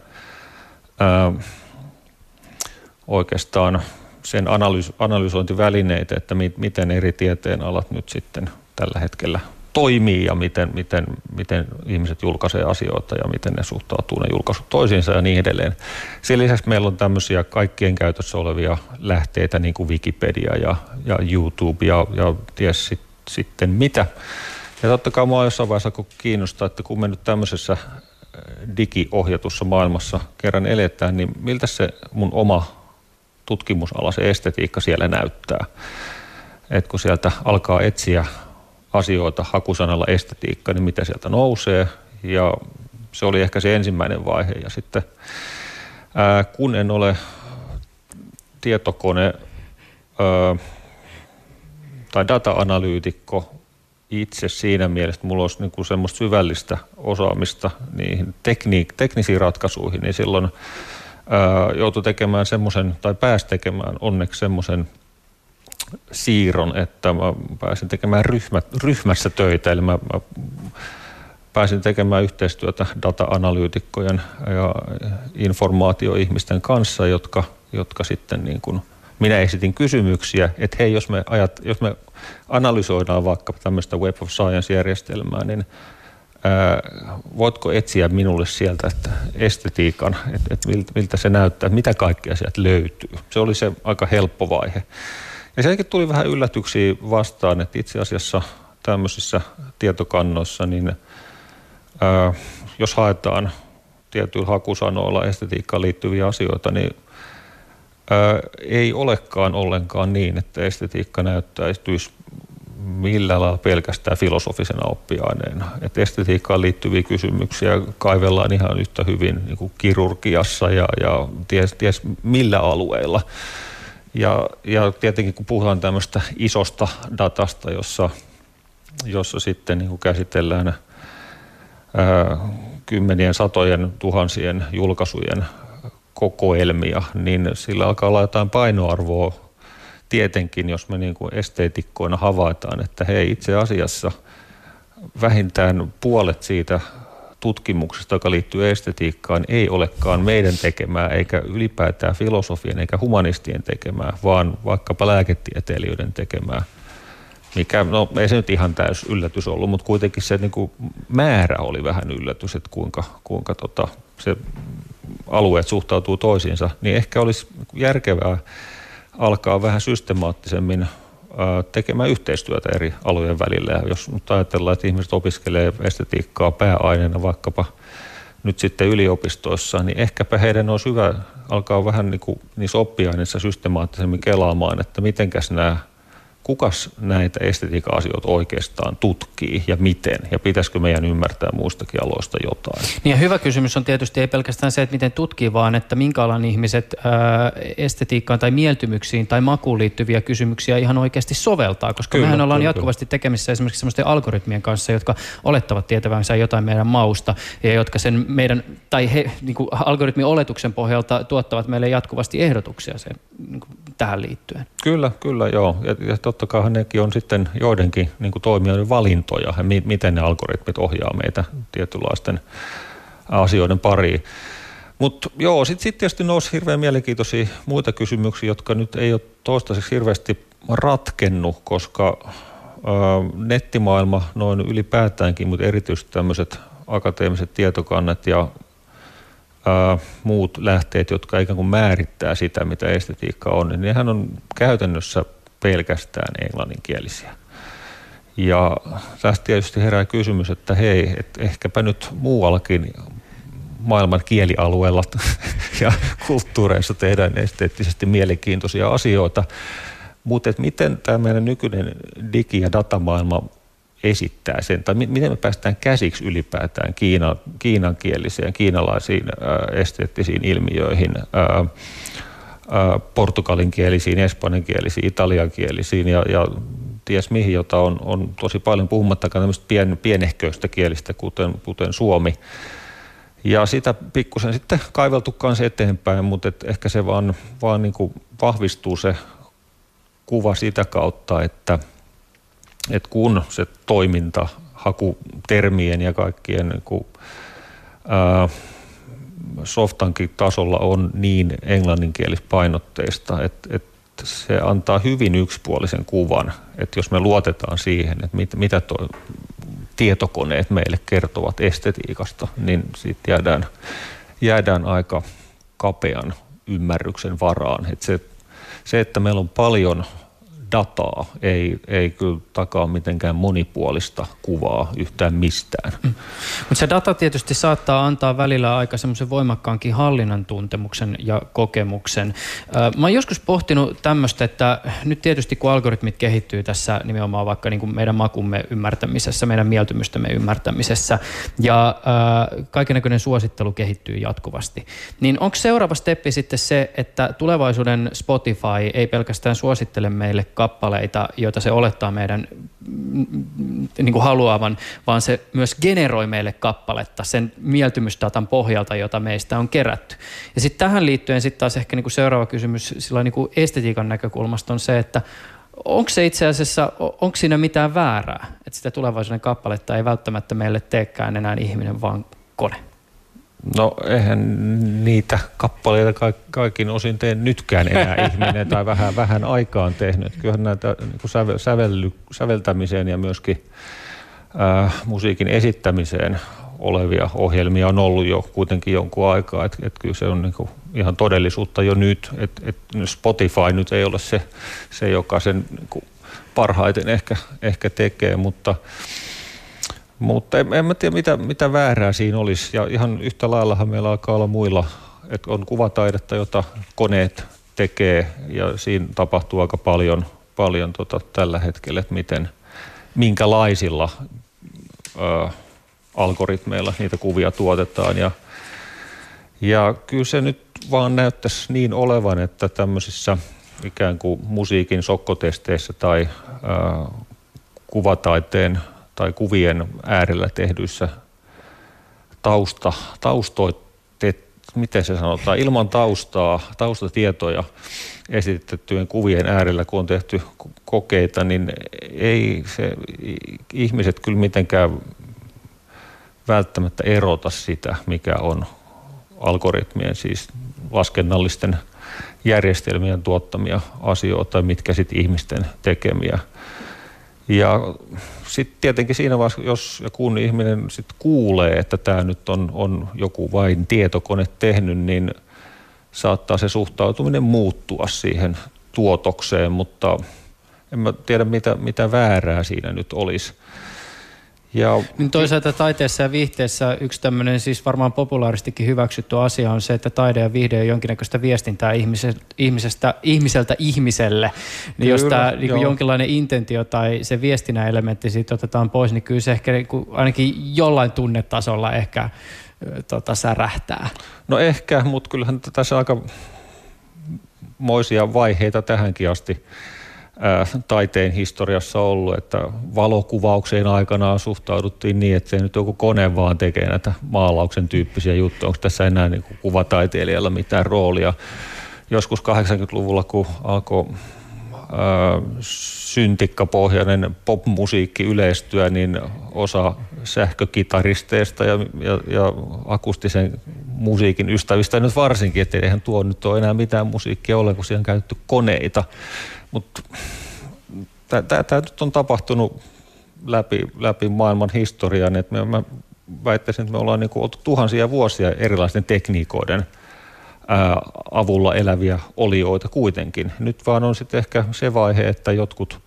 [SPEAKER 4] oikeastaan sen analys- analysointivälineitä, että mi- miten eri tieteenalat nyt sitten tällä hetkellä toimii ja miten, miten, miten ihmiset julkaisee asioita ja miten ne suhtautuu ne julkaisut toisiinsa ja niin edelleen. Sen lisäksi meillä on tämmöisiä kaikkien käytössä olevia lähteitä niin kuin Wikipedia ja, ja YouTube ja, ja ties sit, sitten mitä. Ja totta kai mua jossain vaiheessa kiinnostaa, että kun me nyt tämmöisessä digiohjatussa maailmassa kerran eletään, niin miltä se mun oma tutkimusala, se estetiikka siellä näyttää? Et kun sieltä alkaa etsiä asioita hakusanalla estetiikka, niin mitä sieltä nousee? Ja se oli ehkä se ensimmäinen vaihe. Ja sitten ää, kun en ole tietokone ää, tai data-analyytikko, itse siinä mielessä, että mulla olisi niin kuin semmoista syvällistä osaamista niihin tekniik- teknisiin ratkaisuihin, niin silloin ää, joutui tekemään semmoisen, tai pääsi tekemään onneksi semmoisen siirron, että mä pääsin tekemään ryhmä, ryhmässä töitä, eli mä, mä pääsin tekemään yhteistyötä data-analyytikkojen ja informaatioihmisten kanssa, jotka, jotka sitten niin kuin minä esitin kysymyksiä, että hei, jos me, ajat, jos me analysoidaan vaikka tämmöistä Web of Science-järjestelmää, niin ää, voitko etsiä minulle sieltä että estetiikan, että, että miltä, miltä se näyttää, mitä kaikkea sieltä löytyy. Se oli se aika helppo vaihe. Ja senkin tuli vähän yllätyksiä vastaan, että itse asiassa tämmöisissä tietokannoissa, niin ää, jos haetaan tietyillä hakusanoilla estetiikkaan liittyviä asioita, niin ää, ei olekaan ollenkaan niin, että estetiikka näyttäisi millä lailla pelkästään filosofisena oppiaineena. Että estetiikkaan liittyviä kysymyksiä kaivellaan ihan yhtä hyvin niin kuin kirurgiassa ja, ja ties, ties millä alueilla. Ja, ja tietenkin kun puhutaan tämmöistä isosta datasta, jossa, jossa sitten niin kuin käsitellään ää, kymmenien, satojen, tuhansien julkaisujen kokoelmia, niin sillä alkaa olla jotain painoarvoa tietenkin, jos me niin kuin esteetikkoina havaitaan, että hei itse asiassa vähintään puolet siitä tutkimuksesta, joka liittyy estetiikkaan, ei olekaan meidän tekemää, eikä ylipäätään filosofian eikä humanistien tekemää, vaan vaikkapa lääketieteilijöiden tekemää. Mikä, no ei se nyt ihan täys yllätys ollut, mutta kuitenkin se niin kuin määrä oli vähän yllätys, että kuinka, kuinka tota, se alueet suhtautuu toisiinsa, niin ehkä olisi järkevää alkaa vähän systemaattisemmin tekemään yhteistyötä eri alojen välillä. Ja jos nyt ajatellaan, että ihmiset opiskelee estetiikkaa pääaineena vaikkapa nyt sitten yliopistoissa, niin ehkäpä heidän olisi hyvä alkaa vähän niin kuin niissä oppiaineissa systemaattisemmin kelaamaan, että mitenkäs nämä kukas näitä estetiikan asioita oikeastaan tutkii ja miten, ja pitäisikö meidän ymmärtää muistakin aloista jotain?
[SPEAKER 3] Niin hyvä kysymys on tietysti ei pelkästään se, että miten tutkii, vaan että minkä alan ihmiset ää, estetiikkaan tai mieltymyksiin tai makuun liittyviä kysymyksiä ihan oikeasti soveltaa, koska kyllä, mehän ollaan kyllä, jatkuvasti tekemissä esimerkiksi sellaisten algoritmien kanssa, jotka olettavat tietävänsä jotain meidän mausta, ja jotka sen meidän, tai he niin kuin algoritmin oletuksen pohjalta tuottavat meille jatkuvasti ehdotuksia sen, niin kuin tähän liittyen.
[SPEAKER 4] Kyllä, kyllä, joo. Ja, ja totta kai nekin on sitten joidenkin niin kuin toimijoiden valintoja, ja mi- miten ne algoritmit ohjaa meitä tietynlaisten asioiden pariin. Mutta joo, sitten sit tietysti nousi hirveän mielenkiintoisia muita kysymyksiä, jotka nyt ei ole toistaiseksi hirveästi ratkennut, koska ö, nettimaailma noin ylipäätäänkin, mutta erityisesti tämmöiset akateemiset tietokannat ja ää, muut lähteet, jotka ikään kuin määrittää sitä, mitä estetiikka on, niin nehän on käytännössä pelkästään englanninkielisiä. Ja tästä tietysti herää kysymys, että hei, et ehkäpä nyt muuallakin maailman kielialueella <laughs> ja kulttuureissa tehdään esteettisesti mielenkiintoisia asioita. Mutta miten tämä meidän nykyinen digi- ja datamaailma esittää sen, tai miten me päästään käsiksi ylipäätään Kiina, kiinankieliseen, kiinalaisiin ää, esteettisiin ilmiöihin, ää, ää, portugalinkielisiin, espanjankielisiin, italiankielisiin ja, ja ties mihin, jota on, on tosi paljon puhumattakaan tämmöistä pien, pienehköistä kielistä, kuten, kuten suomi. Ja sitä pikkusen sitten kaiveltu kanssa eteenpäin, mutta et ehkä se vaan, vaan niin kuin vahvistuu se kuva sitä kautta, että – että kun se toiminta hakutermien ja kaikkien niin kuin, ää, softankin tasolla on niin englanninkielipainotteista, että, että se antaa hyvin yksipuolisen kuvan, että jos me luotetaan siihen, että mit, mitä to, tietokoneet meille kertovat estetiikasta, niin sitten jäädään, jäädään aika kapean ymmärryksen varaan. Että se, se, että meillä on paljon dataa ei, ei kyllä takaa mitenkään monipuolista kuvaa yhtään mistään. Mm.
[SPEAKER 3] Mutta se data tietysti saattaa antaa välillä aika semmoisen voimakkaankin hallinnan tuntemuksen ja kokemuksen. Mä oon joskus pohtinut tämmöistä, että nyt tietysti kun algoritmit kehittyy tässä nimenomaan vaikka niin kuin meidän makumme ymmärtämisessä, meidän mieltymystemme ymmärtämisessä ja kaikenlainen suosittelu kehittyy jatkuvasti, niin onko seuraava steppi sitten se, että tulevaisuuden Spotify ei pelkästään suosittele meille kappaleita, joita se olettaa meidän mm, niin kuin haluavan, vaan se myös generoi meille kappaletta sen mieltymysdatan pohjalta, jota meistä on kerätty. Ja sitten tähän liittyen sitten taas ehkä niin kuin seuraava kysymys sillä niin kuin estetiikan näkökulmasta on se, että onko se itse asiassa, onko siinä mitään väärää, että sitä tulevaisuuden kappaletta ei välttämättä meille teekään enää ihminen, vaan kone?
[SPEAKER 4] No eihän niitä kappaleita kaikin osin tee nytkään enää <laughs> ihminen tai vähän, vähän aikaan tehnyt. Kyllähän näitä niin sävel, sävelly, säveltämiseen ja myöskin äh, musiikin esittämiseen olevia ohjelmia on ollut jo kuitenkin jonkun aikaa. Että et kyllä se on niin ihan todellisuutta jo nyt. Että et Spotify nyt ei ole se, se joka sen niin parhaiten ehkä, ehkä tekee, mutta mutta en, en mä tiedä, mitä, mitä väärää siinä olisi. Ja ihan yhtä laillahan meillä alkaa olla muilla, että on kuvataidetta, jota koneet tekee ja siinä tapahtuu aika paljon, paljon tota tällä hetkellä, että miten, minkälaisilla ö, algoritmeilla niitä kuvia tuotetaan. Ja, ja kyllä se nyt vaan näyttäisi niin olevan, että tämmöisissä ikään kuin musiikin sokkotesteissä tai ö, kuvataiteen tai kuvien äärellä tehdyissä tausta, taustoitte, miten se sanotaan, ilman taustaa, taustatietoja esitettyjen kuvien äärellä, kun on tehty kokeita, niin ei se ihmiset kyllä mitenkään välttämättä erota sitä, mikä on algoritmien, siis laskennallisten järjestelmien tuottamia asioita, mitkä sitten ihmisten tekemiä. Ja sitten tietenkin siinä vaiheessa, jos ja kun ihminen sit kuulee, että tämä nyt on, on joku vain tietokone tehnyt, niin saattaa se suhtautuminen muuttua siihen tuotokseen, mutta en mä tiedä mitä, mitä väärää siinä nyt olisi.
[SPEAKER 3] Ja, niin toisaalta taiteessa ja viihteessä yksi tämmöinen siis varmaan populaaristikin hyväksytty asia on se, että taide ja viihde on jonkinnäköistä viestintää ihmisestä, ihmisestä, ihmiseltä ihmiselle. Niin kyllä, jos tämä niin jonkinlainen intentio tai se viestinnän elementti siitä otetaan pois, niin kyllä se ehkä niin kuin, ainakin jollain tunnetasolla ehkä tota, särähtää.
[SPEAKER 4] No ehkä, mutta kyllähän tässä aika moisia vaiheita tähänkin asti taiteen historiassa ollut, että valokuvaukseen aikanaan suhtauduttiin niin, että se nyt joku kone vaan tekee näitä maalauksen tyyppisiä juttuja. Onko tässä enää niin kuin kuvataiteilijalla mitään roolia? Joskus 80-luvulla, kun alkoi syntikkapohjainen popmusiikki yleistyä, niin osa sähkökitaristeista ja, ja, ja akustisen musiikin ystävistä nyt varsinkin, että eihän tuo nyt ole enää mitään musiikkia ole, kun siellä on käytetty koneita. Mutta tämä nyt on tapahtunut läpi, läpi maailman historian, että mä väittäisin, että me ollaan niinku oltu tuhansia vuosia erilaisten tekniikoiden avulla eläviä olioita kuitenkin. Nyt vaan on sitten ehkä se vaihe, että jotkut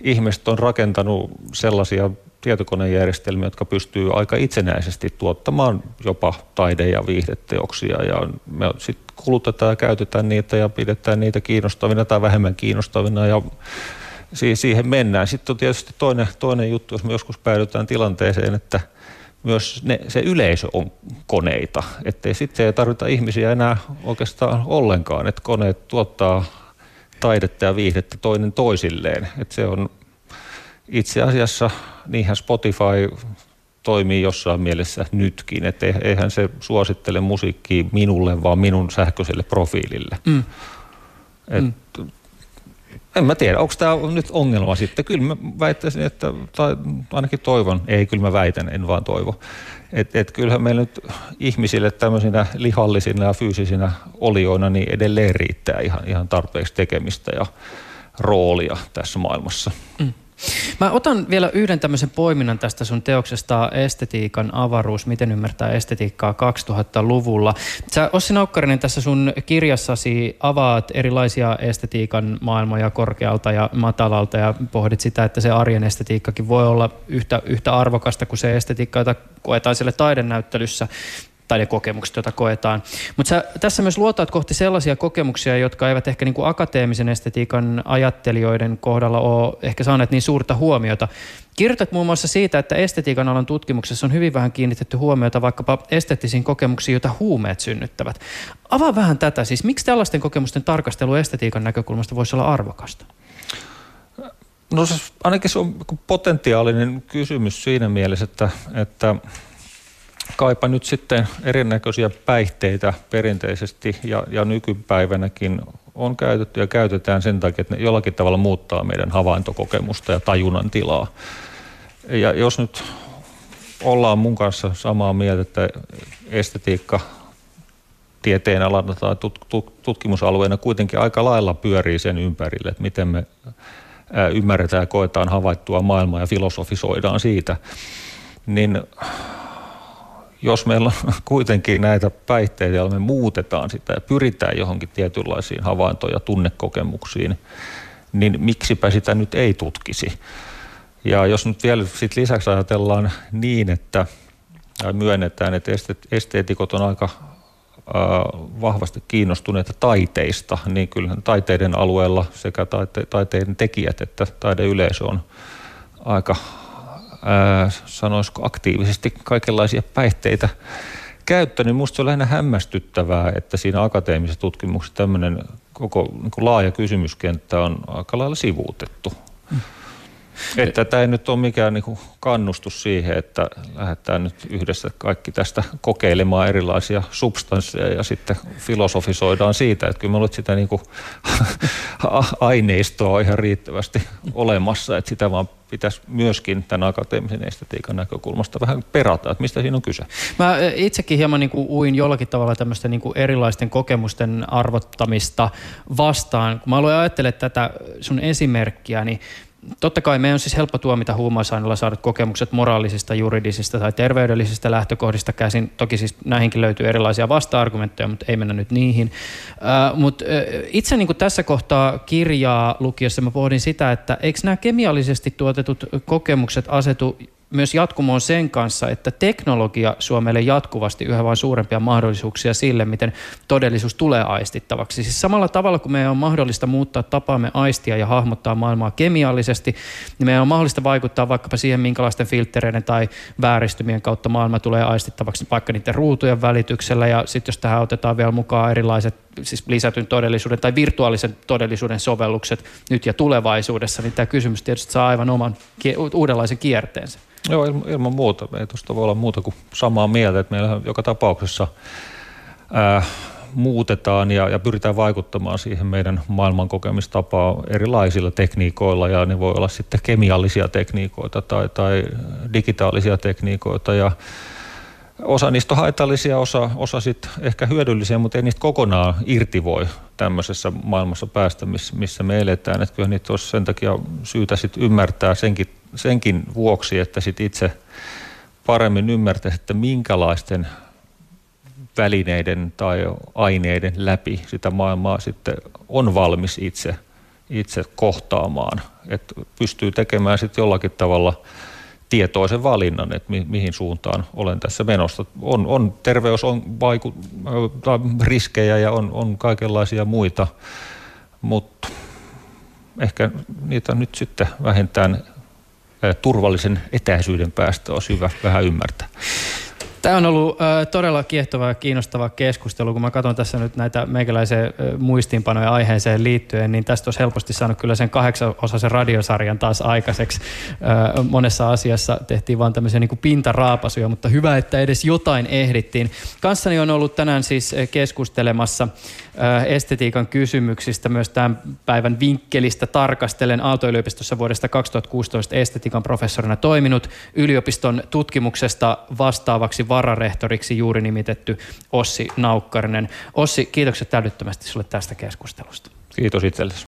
[SPEAKER 4] ihmiset on rakentanut sellaisia tietokonejärjestelmiä, jotka pystyy aika itsenäisesti tuottamaan jopa taide- ja viihdeteoksia. Ja me sitten kulutetaan ja käytetään niitä ja pidetään niitä kiinnostavina tai vähemmän kiinnostavina ja siihen mennään. Sitten on tietysti toinen, toinen juttu, jos me joskus päädytään tilanteeseen, että myös ne, se yleisö on koneita. Että sitten ei tarvita ihmisiä enää oikeastaan ollenkaan, että koneet tuottaa taidetta ja viihdettä toinen toisilleen. Että se on itse asiassa, niinhän Spotify toimii jossain mielessä nytkin, että eihän se suosittele musiikkia minulle, vaan minun sähköiselle profiilille. Mm. Et, mm. En mä tiedä, onko tämä nyt ongelma sitten. Kyllä mä väittäisin, että, tai ainakin toivon, ei kyllä mä väitän, en vaan toivo. Että et kyllähän meillä nyt ihmisille tämmöisinä lihallisina ja fyysisinä olioina niin edelleen riittää ihan, ihan tarpeeksi tekemistä ja roolia tässä maailmassa. Mm.
[SPEAKER 3] Mä otan vielä yhden tämmöisen poiminnan tästä sun teoksesta Estetiikan avaruus, miten ymmärtää estetiikkaa 2000-luvulla. Sä Ossi Naukkarinen tässä sun kirjassasi avaat erilaisia estetiikan maailmoja korkealta ja matalalta ja pohdit sitä, että se arjen estetiikkakin voi olla yhtä, yhtä arvokasta kuin se estetiikka, jota koetaan siellä taidenäyttelyssä taidekokemukset, joita koetaan. Mutta tässä myös luotaat kohti sellaisia kokemuksia, jotka eivät ehkä niin kuin akateemisen estetiikan ajattelijoiden kohdalla ole ehkä saaneet niin suurta huomiota. Kirjoitat muun muassa siitä, että estetiikan alan tutkimuksessa on hyvin vähän kiinnitetty huomiota vaikkapa esteettisiin kokemuksiin, joita huumeet synnyttävät. Avaa vähän tätä, siis miksi tällaisten kokemusten tarkastelu estetiikan näkökulmasta voisi olla arvokasta?
[SPEAKER 4] No siis ainakin se on potentiaalinen kysymys siinä mielessä, että, että kaipa nyt sitten erinäköisiä päihteitä perinteisesti ja, ja nykypäivänäkin on käytetty ja käytetään sen takia, että ne jollakin tavalla muuttaa meidän havaintokokemusta ja tajunnan tilaa. Ja jos nyt ollaan mun kanssa samaa mieltä, että estetiikka tieteen alana tai tutkimusalueena kuitenkin aika lailla pyörii sen ympärille, että miten me ymmärretään ja koetaan havaittua maailmaa ja filosofisoidaan siitä, niin jos meillä on <laughs> kuitenkin näitä päihteitä, joilla me muutetaan sitä ja pyritään johonkin tietynlaisiin havainto- ja tunnekokemuksiin, niin miksipä sitä nyt ei tutkisi. Ja jos nyt vielä sit lisäksi ajatellaan niin, että myönnetään, että esteetikot on aika vahvasti kiinnostuneita taiteista, niin kyllähän taiteiden alueella sekä taite- taiteiden tekijät että taideyleisö on aika, sanoisiko aktiivisesti kaikenlaisia päihteitä käyttänyt. Niin minusta se on lähinnä hämmästyttävää, että siinä akateemisessa tutkimuksessa tämmöinen koko niin laaja kysymyskenttä on aika lailla sivuutettu. Että tämä ei nyt ole mikään niin kannustus siihen, että lähdetään nyt yhdessä kaikki tästä kokeilemaan erilaisia substansseja ja sitten filosofisoidaan siitä, että kyllä me sitä niin kuin <laughs> aineistoa ihan riittävästi olemassa, että sitä vaan pitäisi myöskin tämän akateemisen estetiikan näkökulmasta vähän perata, että mistä siinä on kyse.
[SPEAKER 3] Mä itsekin hieman niin kuin uin jollakin tavalla tämmöistä niin kuin erilaisten kokemusten arvottamista vastaan. Kun mä aloin ajattelemaan tätä sun esimerkkiä, niin totta kai meidän on siis helppo tuomita huumausaineilla saadut kokemukset moraalisista, juridisista tai terveydellisistä lähtökohdista käsin. Toki siis näihinkin löytyy erilaisia vasta-argumentteja, mutta ei mennä nyt niihin. Äh, mutta äh, itse niin tässä kohtaa kirjaa lukiessa mä pohdin sitä, että eikö nämä kemiallisesti tuotetut kokemukset asetu myös jatkumoon sen kanssa, että teknologia suo meille jatkuvasti yhä vain suurempia mahdollisuuksia sille, miten todellisuus tulee aistittavaksi. Siis samalla tavalla kuin meidän on mahdollista muuttaa tapaamme aistia ja hahmottaa maailmaa kemiallisesti, niin meidän on mahdollista vaikuttaa vaikkapa siihen, minkälaisten filtreiden tai vääristymien kautta maailma tulee aistittavaksi vaikka niiden ruutujen välityksellä. Ja sitten jos tähän otetaan vielä mukaan erilaiset siis lisätyn todellisuuden tai virtuaalisen todellisuuden sovellukset nyt ja tulevaisuudessa, niin tämä kysymys tietysti saa aivan oman uudenlaisen kierteensä.
[SPEAKER 4] Joo, ilman, muuta. Ei tuosta voi olla muuta kuin samaa mieltä, että meillä joka tapauksessa ää, muutetaan ja, ja pyritään vaikuttamaan siihen meidän maailman kokemistapaa erilaisilla tekniikoilla ja ne voi olla sitten kemiallisia tekniikoita tai, tai digitaalisia tekniikoita ja osa niistä on haitallisia, osa, osa sitten ehkä hyödyllisiä, mutta ei niistä kokonaan irti voi tämmöisessä maailmassa päästä, missä, me eletään. Että kyllä niitä olisi sen takia syytä sitten ymmärtää senkin, senkin vuoksi, että sitten itse paremmin ymmärtäisi, että minkälaisten välineiden tai aineiden läpi sitä maailmaa sitten on valmis itse, itse kohtaamaan. Että pystyy tekemään sitten jollakin tavalla – tietoisen valinnan, että mi- mihin suuntaan olen tässä menossa. On, on terveys, on vaiku- riskejä ja on, on kaikenlaisia muita, mutta ehkä niitä nyt sitten vähintään turvallisen etäisyyden päästä olisi hyvä vähän ymmärtää.
[SPEAKER 3] Tämä on ollut äh, todella kiehtova ja kiinnostava keskustelu. Kun mä katson tässä nyt näitä meikäläisen äh, muistiinpanoja aiheeseen liittyen, niin tästä olisi helposti saanut kyllä sen kahdeksanosaisen radiosarjan taas aikaiseksi. Äh, monessa asiassa tehtiin vaan tämmöisiä niin pintaraapasuja, mutta hyvä, että edes jotain ehdittiin. Kanssani on ollut tänään siis keskustelemassa äh, estetiikan kysymyksistä, myös tämän päivän vinkkelistä tarkastelen Aalto-yliopistossa vuodesta 2016 estetiikan professorina toiminut yliopiston tutkimuksesta vastaavaksi vararehtoriksi juuri nimitetty Ossi Naukkarinen. Ossi, kiitokset täydyttömästi sinulle tästä keskustelusta.
[SPEAKER 4] Kiitos itsellesi.